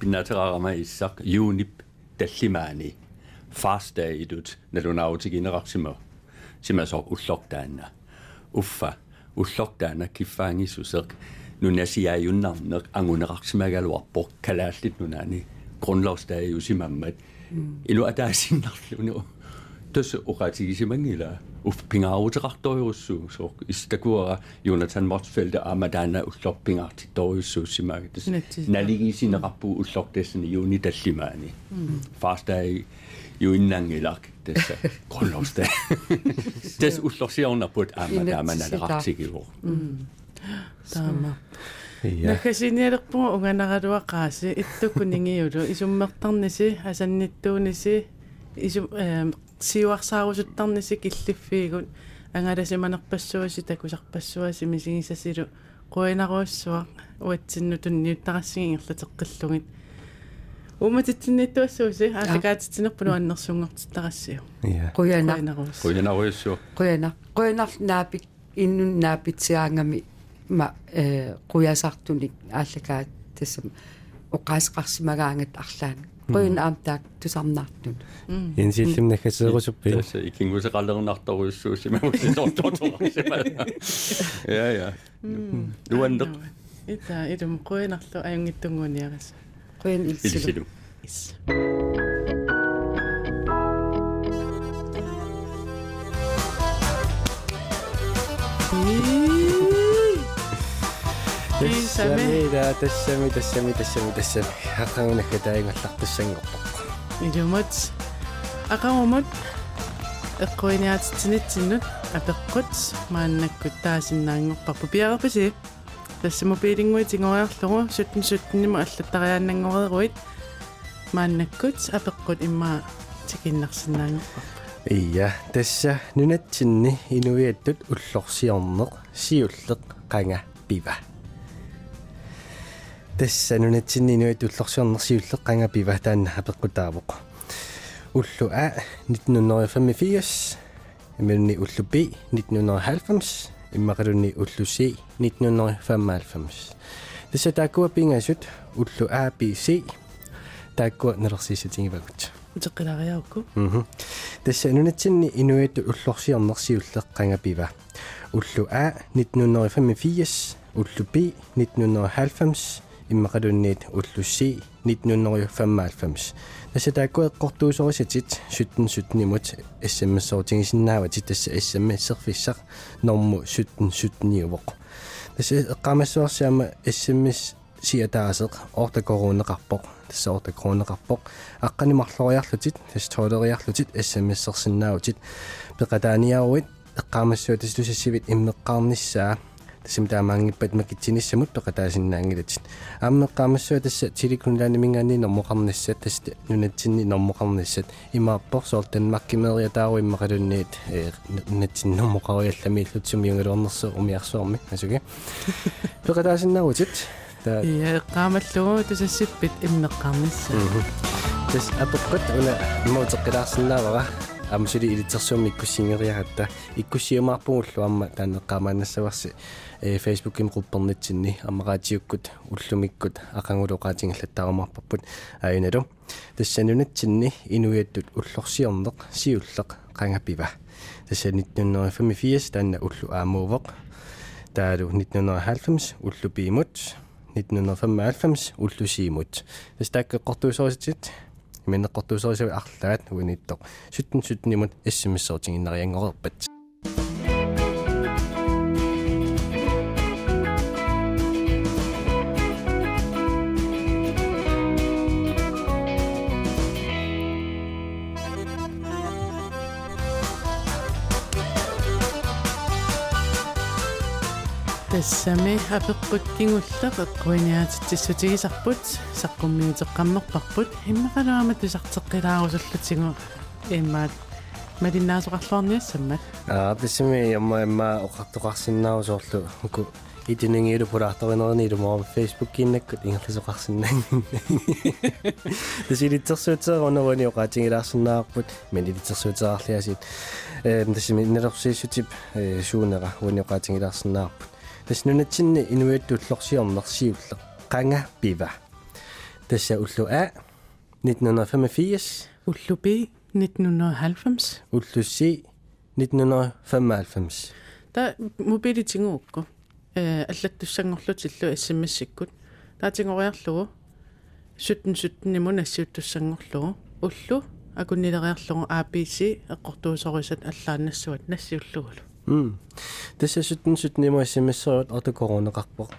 binaterarama isak junip dallimani fasta idut nalunautik Sima simaso ullortaanna uffa ullortaanna kiffaangissuseq nunasiaajunnerneq angunerarsimagaluarpoq kalaallit nunani grundlovsdaajussimammat ilu ataasinnerlunu tuossa uqatigisi mangila uppingaarutaqartoriussuung sooq istakuara Jonathan Morsfeld amadana ullorpingaartittoriussuussimaagi tuossa naligiisineqarpu ullortassani juuni tallimaani faastai juinnanngilaq tässä kollosta tässä ullorsiornarput amadaamanaleqartigiluq taama nakasinialerpu unganaraluaqaasi ittukuningiyulu isummertarnisi asannittuunisi isum сиуарсаарусуттарниси киллиффиигут ангаласиманерпассуаси такусарпассуаси мисигисасилу қуинаруассуа уатсинну тунниуттарассигингерлатеққиллугит уматитсинниттуассууси аалакаатитсинерпуну аннерсунгортиттарассиу қуяна қуянаруиссуа қуяна қуянар наапик иннун наапитсиаангами ма э қуясартуник ааллакаат тассам оқаасеқарсимагаангат арлаан пуинаамтаак тусарнаартун инсииллимнахасеерусуппи икингусеқалернартаруйссуусима усисортотоқарсима я я дуандеқ ита илум қуинарлу аюнгиттунгуниарас қуин илсилу Ooh. Тассами тассами тассами тассами хақангунакка таингаллартассангорпо илумат акаумат эққуиниаатитсинитсиннут апеққут мааннаккут таасиннаангорпарпу пиарапаси тассаму пилингуитингориарлугу суттин суттиннима аллаттариааннангореруит мааннаккут апеққут имма тикиннарсинаангорпа ия тасса нунатсинни инуиаттут уллорсиорнеқ сиуллеқ қанга пива тасса нунатсинни инуиат уллорсиорнеқ сиуллеқ қанга пива таанна апеққутаавоқ уллу а 1985 имерни уллупи 1990 иммақалунни уллуси 1995 тасса тааккуа пингасут уллу а би си. Тааккуа нелерсисатингивагут утеққилариаукку мм тасса нунатсинни инуиатту уллорсиорнерсиуллеққанга пива уллу а 1985 уллупи 1990 иммақалунниит уллусси 1995 тасса тааккуа эққортуусорисатит суттен суттнимут смсоортигисиннаавати тасса смсерфиссақ норму суттен суттниувоқ тасса эққамассуарсиама смс сиатаасеқ орта коронеқарпоқ тасса орта коронеқарпоқ аққанимарлориарлутит тасса тоолериарлутит смсерсиннаавутит пеқатааниаруит эққамассуа тасса тусассивит иммеққарниссаа тассим таамаангиппат макитсиниссамут пеқатаасиннаангилатит ааммеққамассуа тасса тиликунлаани мингаани нормоқарниссат тасса нунатсинни нормоқарниссат имааппор соортанмаккимериа таару иммақалунниит э нунатсин нормоқариаллами иллутсум юнгалуорнерсу умиарсуарми асуги пеқатаасиннаагутит та я qaamalluu tusassipпит иммеққарнисса тас апеққат уна имаутеққилаарсинаавара амсули илитерсуумми иккуссингериагатта иккуссиумаарпугуллу амма таанеққамаанассаварси фейсбукким группернитсинни аммараатиуккут уллумиккут ақангулоқаатингерлаттаарумаарпарпут аюналу тассанунатсинни инуиаттут уллорсиорнеқ сиуллеқ қангаппива тасса 1985 таанна уллу аамуувеқ таалу 1990 уллупиимут 1995 уллусиимут тас тааккеққортуусорисит иминеққортуусорисави арлаат униттоқ суттен суттенимут иссимиссоортингиннариангорерпат тассами апеққуттингуллеқ эққуиниаатитсутигисарпут саққуммиутеққаммерпарпут иммақалуама тусартеққилаарусуллутигу иммаат малиннаасоқарлуарниассаммат аа тассами ямма ямма оқартоқарсиннаавусоорлу уку итиннгиулу пулаартаринерни илумаа фейсбук киннаккут ингерлисоқарсиннаан тасилитсерсуутеерунеруни оқаатингилаарсинаарпут милилитсерсуутеарлиасит э тассими нелерсииссутип суунера уни оқаатингилаарсинаарпут тас нунатсинни инуиаттууллорсиорнерсиулле qanga piva тасса уллу а 1985 уллупи 1990 уллусси 1995 та мобилитингуукку э аллаттуссангорлутиллу ассиммассиккут таатингориарлугу суттен суттенниму нассиуттуссангорлугу уллу акуннилериарлугу APC эққортуусорисат аллааннассуат нассиуллугулу тасса суттен суттенниму ассимассоруут орта коронеқарпоқ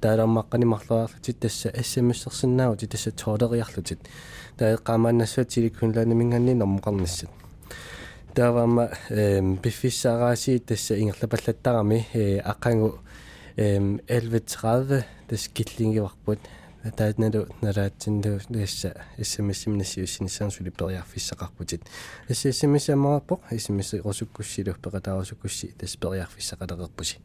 таалааммаққанимарлуарлутит тасса ассимассерсиннаавути тасса тоолериарлутит таэққамааннассуат тиликкунлаани минганни нормоқарнассат тааваама эм биффиссаараси тасса ингерлапаллаттарами э аққангу эм 11:30 тас киллингиварпут таатналу налаатсинду тасса смсимнассиуссинissaan сулипериарфиссақарпутит тасса смсамааппо смс росуккуссилу пеқатаарусуккусси тас периарфиссақалеқерпуси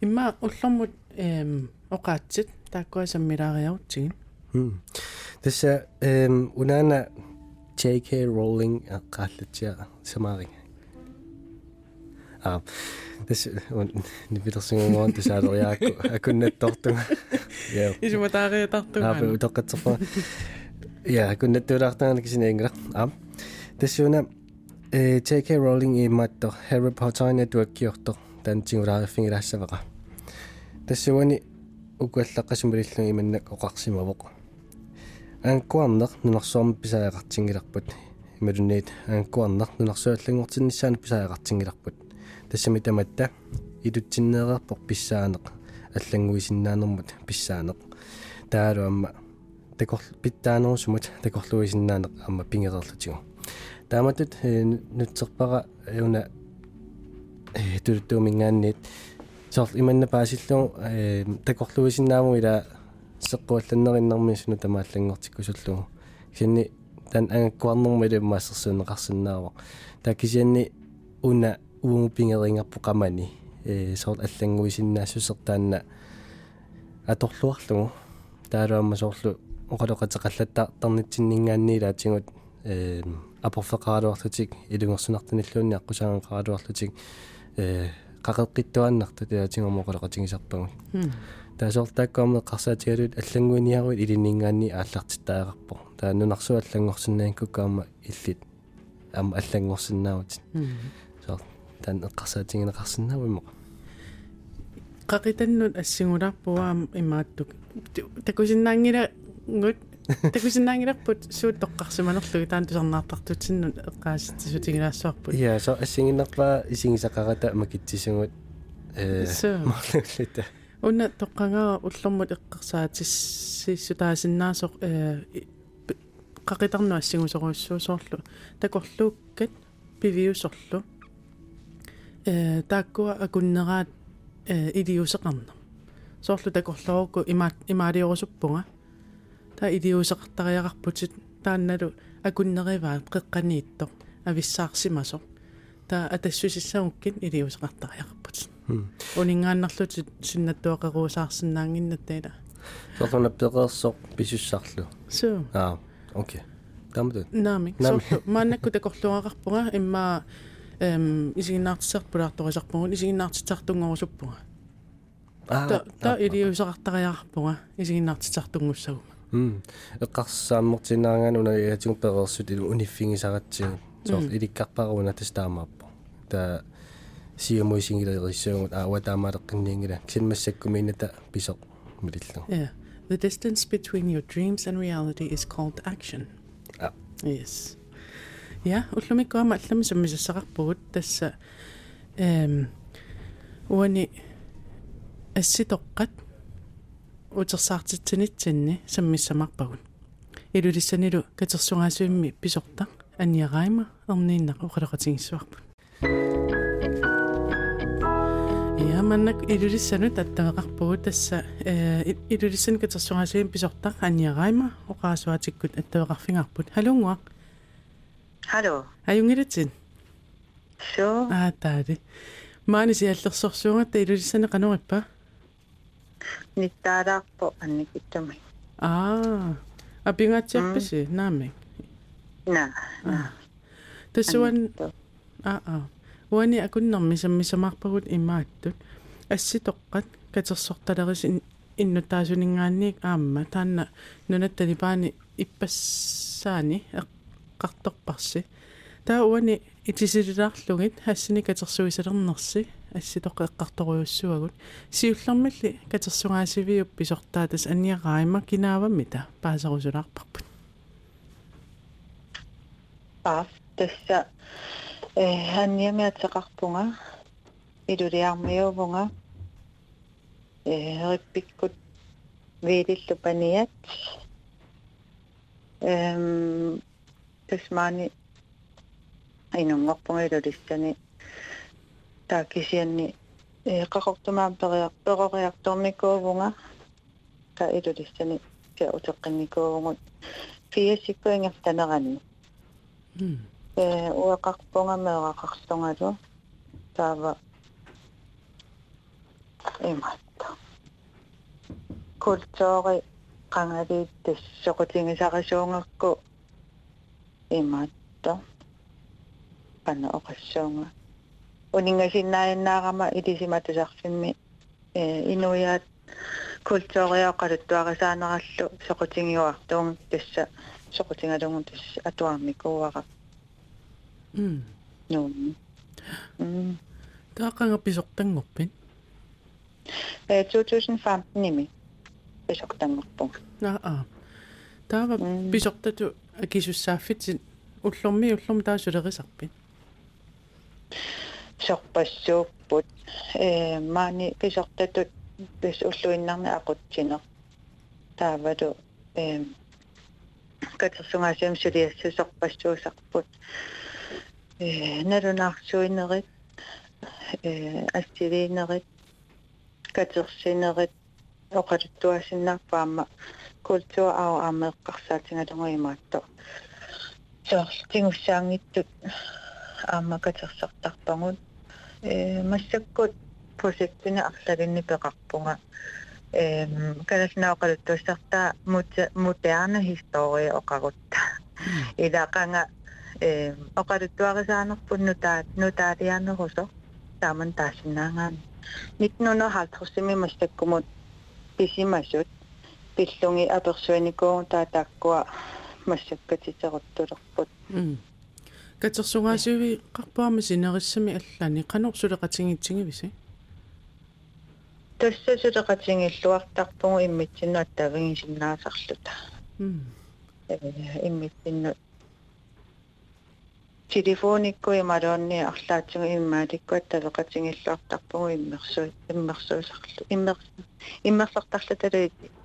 имма уллэрмут эм оқаатсит тааккуасаммилаариарутсигин тасса эм унаана JK Rowling qaallatiga samaari а тас нивилерсингуун тасаалериаакку акуннаттортуга я исуматаариатартуга аа утоққатсерпа я акуннаттуулаартаана кисинеингла а тассуна э JK Rowling иматто Harry Potter network-киортор тантингулаариффигилаассаваqa тассуани укуаллаққасумалиллуги иманнак оқарсимавоқ аанкуарнеқ нунарсуарми писаақартингиларпут ималунниит аанкуарнеқ нунарсуаллагуортиннссаани писаақартингиларпут тассами таматта илутсиннеерерпор писсаанеқ. Аллангуисиннаанермут писсаанеқ. Таалу амма такор питтаанерусумут такорлуисиннаанеқ амма пингерерлутигу тааматут нутсерпара юна э тултуумингаанниит соор иманна паасиллу э такорлуисиннааму ила сеққуалланнериннэрми суну тамааллангортиккусуллугу кисинни тан ангаккуарнэрми илу маасерсуунеқарсинаава та кисианни уна уумупингерингарпу қамани э соор аллангуисиннаассусертаанна аторлуарлугу таалуамма соорлу оқалоқатеқаллаттаартарнитсиннингаанниилаатингут э апорфеқаралуарлутик илунгерсунартаниллуунни аққусаангақаралуарлутик э qaqeqqittuannartu tiatiнгормоqaloqatigisarpagut таасоортааккаама қарсаатигалуут аллангуиниаруит илиннингаанни ааллартиттаақарпо тааннунарсу аллангорсинаанкуккаама иллит ам аллангорсиннаавут таан эққарсаатигинеқарсинаавиммо qaqitannut assingulарпуаам имааттук. Такусиннаангила гут такусиннаангиларпут суут тоққарсиманерлуги таан тусарнаартартутсиннут эққааситсутигилаассуарпут я со ассигиннерпаа исигисақарата макитсисугут э марлуллита уна тоққангара уллэрмут эққарсаатиссисутаасиннаасоқ э qaqitарну ассигусоруссуусоорлу такорлууккат пивиусорлу тааккуа акуннераат э илиусеқарна соорлу такорлорукку има имаалиорусуппунга та илиусеқартариақарпутит таанналу акуннериваат қеққаниитто ависсаарсимасо. Та атассусиссагуккин илиусеқартариақарпутит унингааннарлутит синнаттуақеруусаарсинаангиннат таила соорлуна пеқерсоқ писуссарлу. Суу аа окей. Тамду наами соорлу мааннакку такорлуақарпунга имма эм исигиннаартиссарпулаарторисарпугун исигиннаартитсартунгорусуппунга та та илиусеқартариақарпунга исигиннаартитсартунгуссагума м эққарсааммортинаагаан уна яатигу пеқерсут илу униффигисаратсигут соор иликкарпаруна тастаамааппо та сиумуисингилериссуугут аава таамаалеққинниингила кисинмассаккумиината писоқ милиллу yeah the distance between your dreams and reality is called action ah yes Ja уллумиккуама аллами саммисассақарпугут тасса эм уани асситоққат утерсаартитсинитсинни саммиссамарпагун илулиссанилу катерсунгаасуимми писорта анниараима ернииннақ оқалеқатингиссуарпут я маннак илулиссану таттавеқарпугу тасса э илулиссан катерсунгаасуим писорта анниараима оқаасуатиккут аттавеқарфингарпут халунгуа Hallo. аюнгилатсин So, аа таали маани сиаллерсорсуунга илулиссана канориппа nittaaraarpo annikittumi. аа апингаатсиарпаси наами Na, na. тассуан Annittu. аа аа уани акуннэрми саммисамаарпагут имааттут асситоққат катерсорталерис иннутаасунингаанниик аама таанна нунаттани паани иппассаани эққарторпарси таа уани итисилилаарлугит хассини катерсуисалернерси асситоққа эққарторуйуссуагут сиуллэрмилли катерсугаасивиуп писортаатас анниараима кинааваммита. Паасарусулаарпарпут. Paaf. Tässä eh, hanniamiatseqarpunga iluliarmiuvunga eh, rippikkut viilillu paniat em tasmaani inunngorpunga ilulissani taakisianni eh, qaqortumaam periaq peroriartormikuuvunga ka ilulissani ka uteqqinikuuvungut fiasikkuingertanerani э уақарпунгамеэрақарсунгалу таава эматта культури qangalit soqutigisarisuungakku имаатта пана оқассуунга унингаsinnaayinnaarama илисиматусарфимми э инуяат культуриоқалуттуарисаанераллу соқутингиуартуун тасса соқутингалугун тасса атуармикууара м. Нуум. М. Таақанга писортангорпин э 2015 ними писоқтангорпунга аа таава писортату акисуссааффитсит уллорми уллорм таасулерисарпин сорпассууппут э маани писортатут пис уллуиннарни ақутсинер таавалу э катерсунгаасиам сулиассусорпассуусарпут э налунаарсуинерит э астилиинерит катерсинерит оқалуттуасиннарпаама культур ау аамеэққарсаатингалунгуимаатто соорлтингуссаангиттут аама катерсертарпагут э массаккут прожектина арлалинни пеқарпунга эм каласнаоқалуттуссартаа модерна история оқарутта. Илақанга э оқалуттуарисаанерпун нутаат нутаалианерусо тааман таасинаагаан 1950-ми массаккумут писимасут пиллунги аперсуаникуун таатааккуа массаккатитеруттулерпут катерсугаасиви qarpaama sinerisами аллани. Qanorsuleqatingitsigivisi тассасулеқатингиллуартарпугу иммитсинну аттавигисиннаасарлута э иммитсинну. Телефониккуи малуунни арлаатсугу иммааликку аттавеқатингиллуартарпугу иммерсу иммерсуусарлу иммер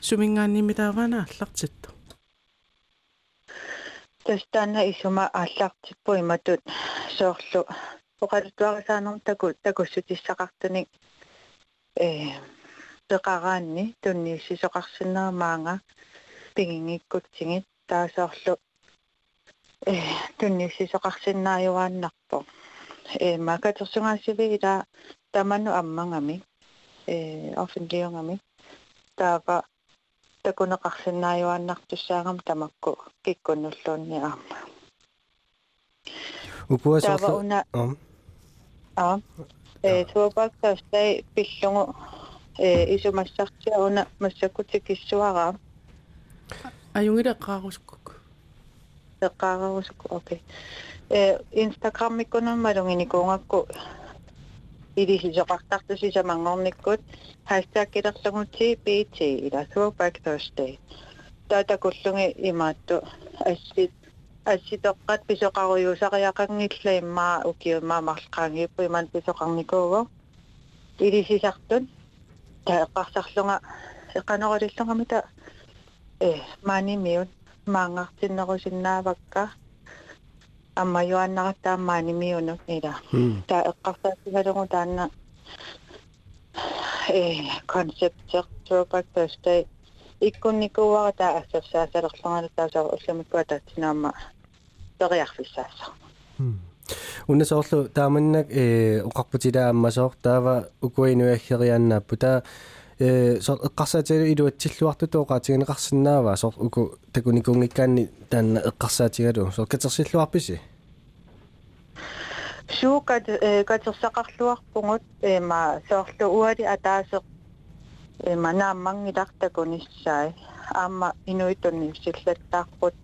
сумингааннимилаавана аллартитту тастана исума ааллартиппу иматут. Соорлу оқалуттуарисаанерм таку такуссутиссақартуник э пеқараанни туннииссисоқарсинаамаанга пигингиккутсигит таасоорлу э туннииссисоқарсинааюааннарпо э макатерсунгаасиви ила таману аммангами э оффенлиунгами таава такунеқарсинааюааннартуссаагам тамакку киккуннуллуунни аама укуасоорлу аа э туапак тастай пиллугу э исумассартиауна массакутикиссуараа аюнгилеққаарусукку эққаарусукку окей. Э инстаграммиккунаммалунгиникуунгакку илисисоқартартусисамангорниккут hashtag-илерлугути bt ила throwback thursday таатакуллуги имаатту ассит асситоққат писоқаруйусариақангилла иммаа укиумаа марлқаангиппу иман писоқарникууго илисисартун таэққарсарлунга эқанерилиллугамита э манимиут маангартиннерусиннаавакка аммаюаннараттаа манимиунут ила таа эққарсаатигалугу таанна э концепт throwback thursday иккунникууара таа ассерсаасалерлугана таасаа уллумиккуа таатсинаама периарфиссааса уннасоорлу тааманнак э оқарпутилааммасоор таава укуинуаггерианнааппу таа э эққарсаатигалу илуатсиллуартутоо qaatiганеқарсинаава сор уку такуникунгиккаанни таанна эққарсаатигалу сор катерсиллуарписи суукат э катерсақарлуарпугут эма соорлу уали атаасеқ эма нааммангилартакуниссаи аама инуитунни силлаттаарпут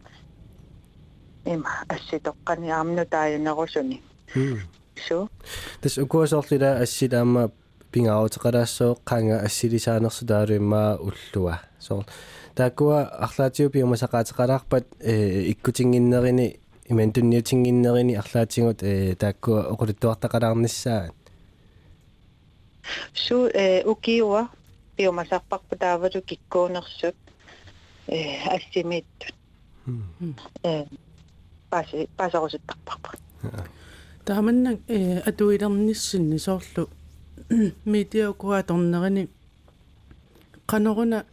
има асситоққани аамну тааюнерусуни су тас укуасоорлила ассилаама пингаавутеқалаассоо qaanga ассилисаанерсу таалуиммаа уллуа соор тааккуа арлаатиу пиумасақаатеқалаарпат э иккутингиннерини иман тунниутингиннерини арлаатингут э тааккуа оқулиттуартақалаарниссаат су э укиуа пиумасарпарпу таавалу киккуунерсут э ассимииттут э паси пасарусуттарпарпа тааманнак э атуилерниссинни соорлу медиа куаторнерини каноруна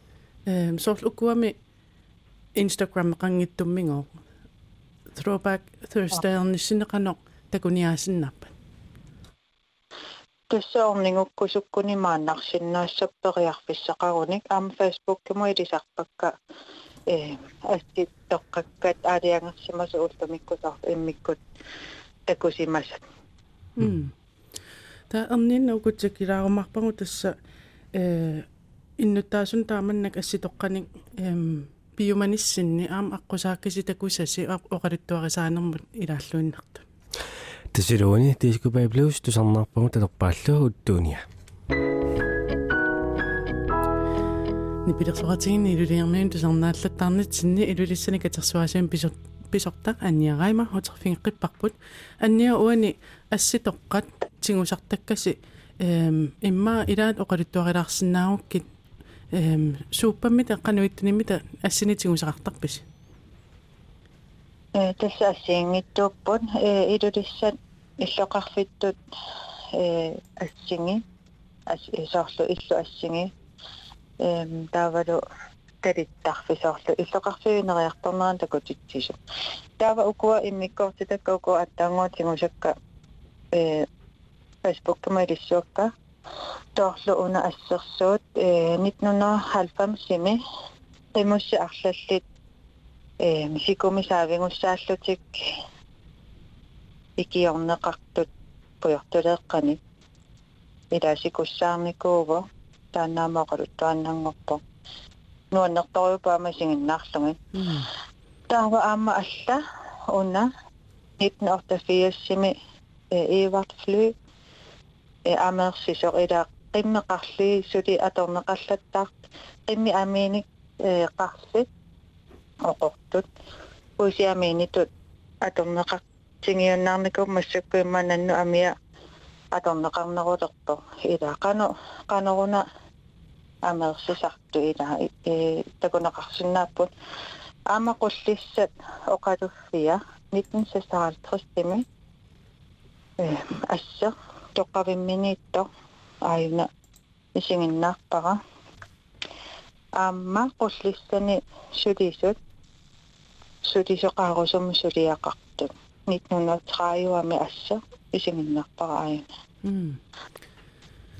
э соорлу куами инстаграм qanngittummingo throwback thursday ernissinneqanoq takuniaasinnarpat тассаорнингуккусуккуни мааннарсиннаассаппериарфиссақаруник аама фейсбук кему илисарпакка э асти тоққаккат аалиангерсимасу уллумиккусар иммиккут такусимасат м та амнин укутсакилаарумарпагу тасса э иннуттааsun тааманнак асситоққаник эм биуманиссинни аама аққусааккиси такусаси оқалуттуарисаанермут илааллуиннарту тасилуани тискупай блус тусарнарпагу талерпааллу уттууния нипилерлуратигинни илулиармиун тусарнааллаттарнит синни илулиссани катерсуасиам писор писортақ анниарайма хотерфингеққиппарпут анниа уани асситоққат тигусартаккаси эм имма илаат оқалуттуарилаарсинаагуккит эм сууппаммит эққануиттуниммита ассини тигусақартарпис э тасса ассиингиттууппут э илулиссат иллоқарфиттут э ассинги ас исоорлу иллу ассинги. Эм таавалу талиттарфисоорлу иллоқарфигинериарторнеран такутитсису таава укуа иммиккортитакка укуа аттаангуутингусакка э Facebook камалиссуакка тоорлу уна ассерсуут э 1990 эмусси арлаллит э мисикумисаавингуссааллутик икиорнеқартут пуйортулеэққани илаасикуссаарникууво тааннаамоқалут туаннангорпо нуаннерторюпаама сигиннаарлуги таава аама алла уна 1988 эварт флю э амерсисо ила qimmeqarli suli atorneqallattaart qimmi amiinik э qarsit oqortut usiamiinitut atorneqaq тингиуннаарникуу массаккуиммананну амиа аторнеқарнерулерпо ила қано қанеруна амерсисарту ила э такунеқарсинааппут аама қуллиссат оқалуффия 1956 тими э асса тоққавимминиитто ааюна исигиннаарпара аама қуллиссани сулисут сулисоқарусуму сулиақартут 1930-ами асса исигиннарпара ааюна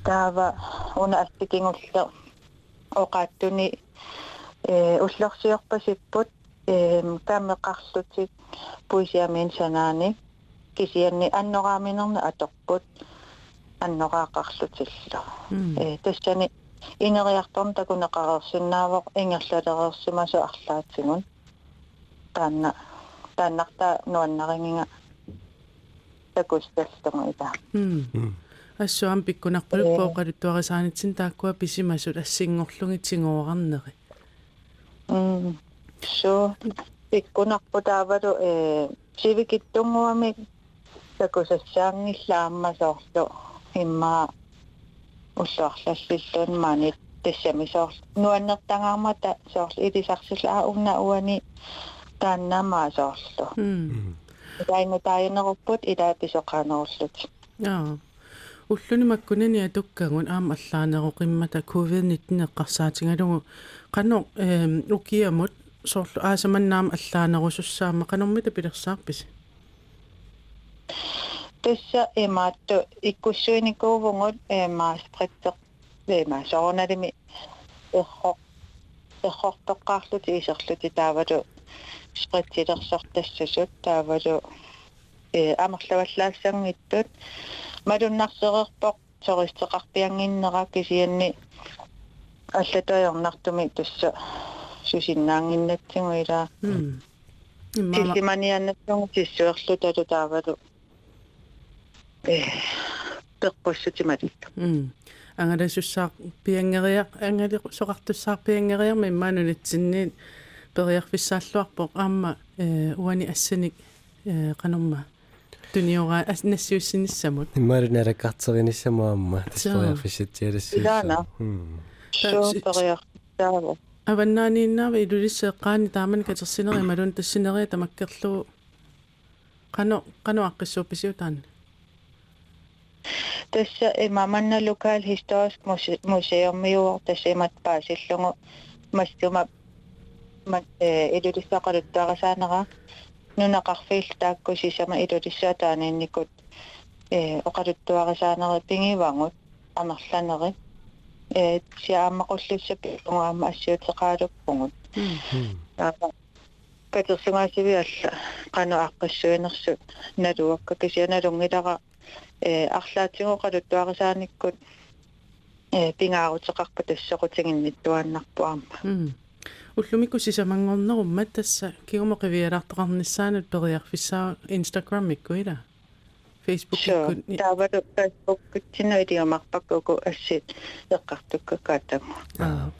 таава уна аттикингулле оқааттуни э уллерсиорпасиппут э таамеқарлутик пуисиамин санаани кисианни аннорааминерна аторпут аннораақарлутиллу э тассани инериарторн такунеқарерсинаавоқ ингерлалерерсимасу арлаатсигун. Таанна тааннарта нуаннарингинга такусталлунга ита ассуам пиккунарпалуппоо қалуттуарисаанитсин тааккуа писимасут ассингорлугитсигоорарнери м so пиккунарпу таавалу э сивикиттунгуами такусассаангиллааммасоорлу имма уллуарлаллиллуун маанит тассамисоор нуаннертангаармата соорлу илисарсилаа угна уани тааннаамаа соорлу таина таинеруппут илаа писоқаанеруллут аа уллуни маккунани атуккагун аама аллаанероқиммата covid-19 эққарсаатингалугу қано э укиамут соорлу аасаманнаама аллаанерусуссаама қанормита пилерсаарпис тусса эмаатту иккуссуиникуувгут эмаастритсеқ эма соорналими эрхо эрхортоққарлут исерлути таавалу спритсилерсортассасут таавалу э амерлаваллаассангиттут малуннарсерерпоқ сористеқарпиангиннера кисианни аллатуйорнартуми тусса сусиннаангиннатсигу илаа тисиманианнаттугу тиссуерлу талу таавалу. Э пеққуссутималит м ангаласуссаа пиангериа ангали соқартуссаа пиангериарми иммаанунитсинни периарфиссааллуарпоқ аама э уани ассаник э канорма туниора аснассиуссиниссамут иммааринараккартериниссамаамма таспериарфиссатсиалассуусса илаана соо периарфиссаава аваннаанииннаава илулиссеэққаани таамани катерсинери малун тассинерия тамаккерлу. Қано қано аққиссуупписиутаани тасса имаманна локал historisk museum миуар тассимат паасиллугу массума мат э илулиссақалуттаарасаанера нунақарфиил тааккусисама илулиссаатааниинникут э оқалуттуарасаанери пингивангут амерланери э сиааммақуллуссапи угаама ассиутеқаалуппугут таапа катерсугаасивиалла қану аққиссуинерсу налуакка кисианалунгилара э арлаатигоқалуттуарисааниккут э пингаарутеқарпа тассоқутингинниттуааннарпуарма уллумикку сисамангорнерумма тасса кигумоқивиалаартоқарниссаанут периарфиссаа инстаграм иккуила фейсбук иккут таавалу фейсбук кутсина илиумарпаккуку ассит эққартуккакаатам аа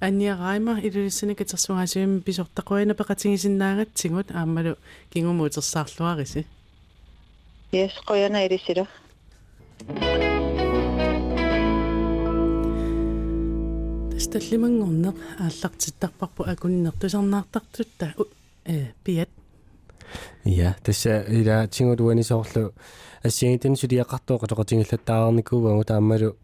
анниараима илулиссани катерсугаасиим писортақуина пеқатигисиннаагатсигут ааммалу кингумуутерсаарлуариси Yes, qoyana irisira. Сталлимангорнеқ ааллартиттарпарпу акуннер тусарнаартартутта э пиат Ja, tässä ila tingu duani soorlu ассиагитэн сулиақартоо qalaqatingиллаттаарникуугу таамалу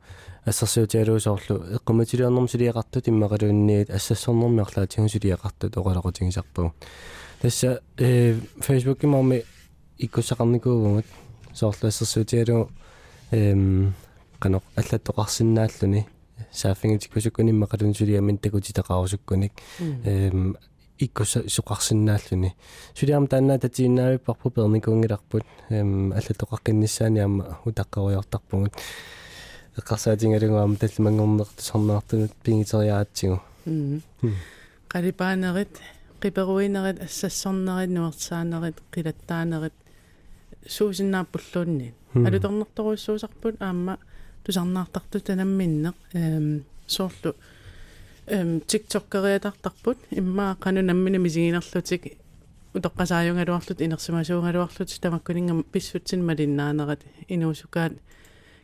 ассерсуутиалуу соорlu эққуматилиарнэрм сулиақартут иммақалуунниит ассассорнэрми арлаатигу сулиақартут оқалақатигисарпугу тасса э фейсбук имарми иккусақарникуугугут соорlu ассерсуутиалуу эм канақ аллаттоқарсинааллуни сааффингитиккусуккуни иммақалун сулиамин такутитақарусуккуник эм иккуса суқарсинааллуни сулиам тааннаа татииннаавиппарпу перникунгиларпут эм аллатоқаққиннссаани аама утаққаруйортарпугут эққарсаатингалугаама таллимангорнерт сорнаартунут пингитериаатсигу қалипаанерит қиперуинерит ассассорнерит нуерсаанерит қилаттаанерит суусиннааппуллуунни алутернэрторуйссуусарпут аама тусарнаартарту танамминнеқ эм соорлу эм тиктоккериатартарпут иммаа кану наммина мисигинерлутик утоққасааюнгалуарлут инерсимасуугалуарлут тамаккунинга писсутсин малиннаанерат инуусукаат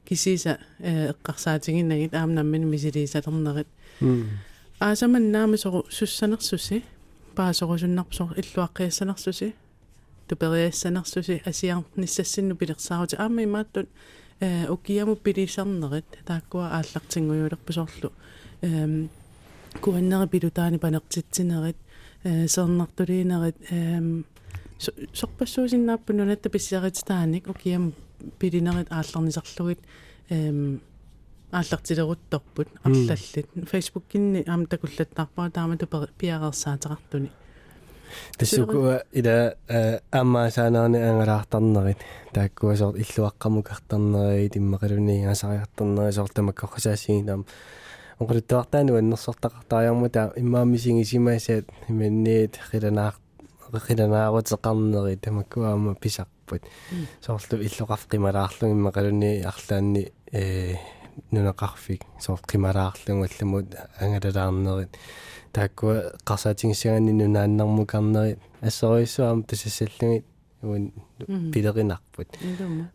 кисиса э эққарсаатигиннагит аам наммина мисилисалернерит аасаман наами сору суссанерсуси паасорусуннарпсор иллуаққиассанерсуси тупериассанерсуси асиарниссассинну пилерсаарути аама имааттут э укиаму пилисарнерит тааккуа ааллартингуйулерпусорлу эм куаннери пилутаани панертитсинерит э сэрнартулиинерит эм сорпассуусиннааппу нунатта писсиаритааник укиам пилинерит аалларнисарлугит эм ааллартилерутторпут арлаллит. Фейсбуккинни аама такуллаттарпаа таамату пиарерсаатерартуни тассукуа ила аама саанаани ангалаартарнерит тааккуасоор иллуаққамукартарнерит иммақалуни асариартарнери соортамаккорсаасигин таама оқулуттуартаану аннерсортақартариарму таа иммаамисигисимаасаат иманниит қиланаар қиланаарутеқарнери тамаккуаама писарпут. Соорлу иллоқарф қималаарлу иммақалуни арлаанни э нунеқарфик соор қималаарлугу алламут ангалалаарнерит тааккуа қарсаатингиссаганни нунааннармукарнери ассеруиссуаама тасассаллугит уун пилеринарпут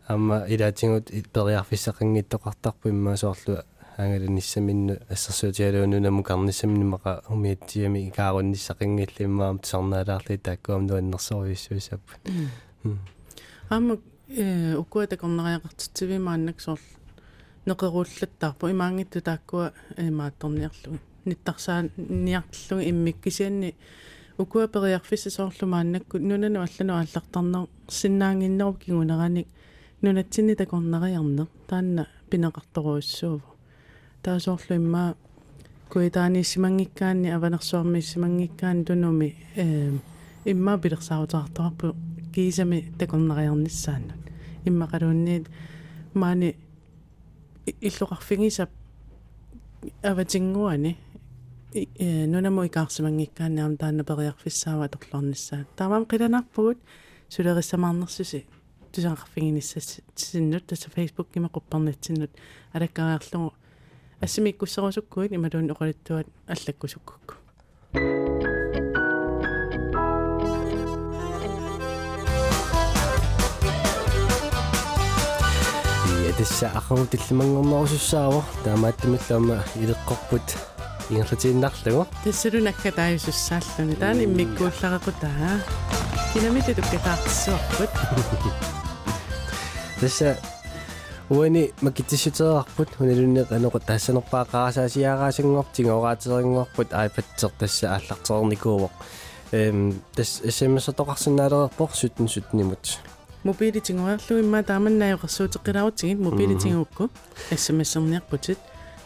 аама илаатингут периарфиссақангиттоқартарпу иммаа соорлу ангаланиссаминну ассерсуутиалуунунаму карниссаминнамаqa умиатсиами икаарунниссақингиллиммаам тсарнаалаарли тааккуам нуаннерсоруиссуисаппут аама э укуата корнериақартитсивимааннак соор неқеруллаттарпу имаангитту тааккуа маатторниарлуги ниттарсаа ниартлуги иммиккисианни укуа периарфисса соорлумааннакку нунану аллану аллартарнер синнаангиннеру кигунераник нунатсинни такорнериарнер таанна пинеқарторуиссуува таасоорлу имма куитаани симангиккаанни аванерсуарми симангиккаан тунуми э имма пилерсаутаартарпу киисами такорнериарниссааннут иммақалуунниит маани иллоқарфигисап аватингуани э нунамо икаарсимангиккааннаам таанна периарфиссаава торлорнissaа таамаам қиланарпугут сулериссамаарнерсуси тусаақарфигиниссассиннут тасса фейсбук кима қуппернатсиннут алаккаариарлугу ассимиккуссерусуккуит ималуун оқалиттуат аллаккусуккукку тасса ахрутиллимангорнерусуссаава таамааттамиллаама илеққорпут ингерлатииннарлугу тассалунакка тааюсуссааллуни таани иммиккуулларекутаа кинамити туккатаартиссуарпут тасса уани макитсисутерарпут хуналунне канеқу таассанерпаақарасаасиаагаасангортига ораатерингорпут аипатсер тасса ааллартерникууоқ эм тас смс-тоқарсинаалерпор суттин суттнимут мобилитингуарлу имма тааманнаажуқарсуутеққиларутигит мобилитингукку смс-эрниарпутит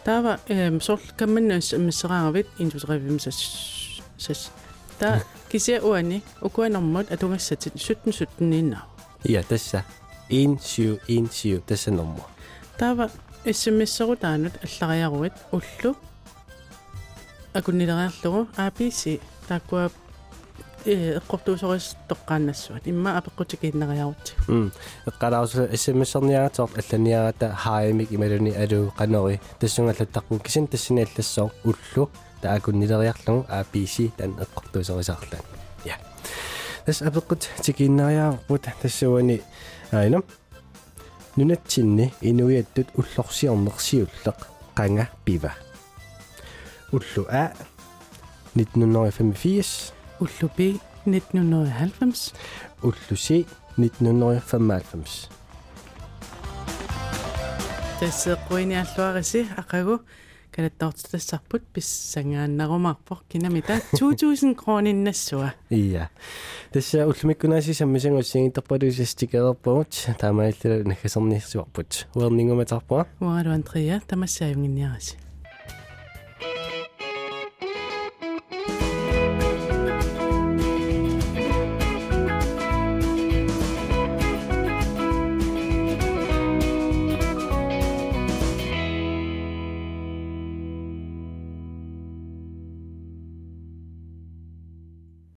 таава эм сорл камманна смс-эраагавит индустрифимсас сас та кися уани укуанэрмут атунгассатит суттин суттиннииннаа я тасса 1717 тассанермо таава смс-эрутаанут аллариаруит уллу. Акуннилериарлугу APC тааккуа э эққортуусорис тоққааннассуат имма апеққутикииннериарути м. Эққалаарсу смс-эрниагаатоор алланиагата хааимик ималуни алуу қанери тассунгаллаттарпу кисин тассини аллассоо уллу таакуннилериарлугу ааписи тан эққортуусерисаарлаа я тас апеққут тикиннариаарпут тассуани аинам нунатсинни инуиаттут уллорсиорнерсиуллеқ qanga piva уллу а. 1985 уллупи 1990 уллуси 1995 тассеққуиниаллуариси ақагу калаттаортассарпут писсангааннарумаарпор кинамита. 2000 кроониннассуа ия. Тасса уллумиккунаси саммисангуссингитарпалуисастикерпуут таамаиллу нахасернисsuarput уернингуматарпуа уаралу антрия тамассааюнгинниараси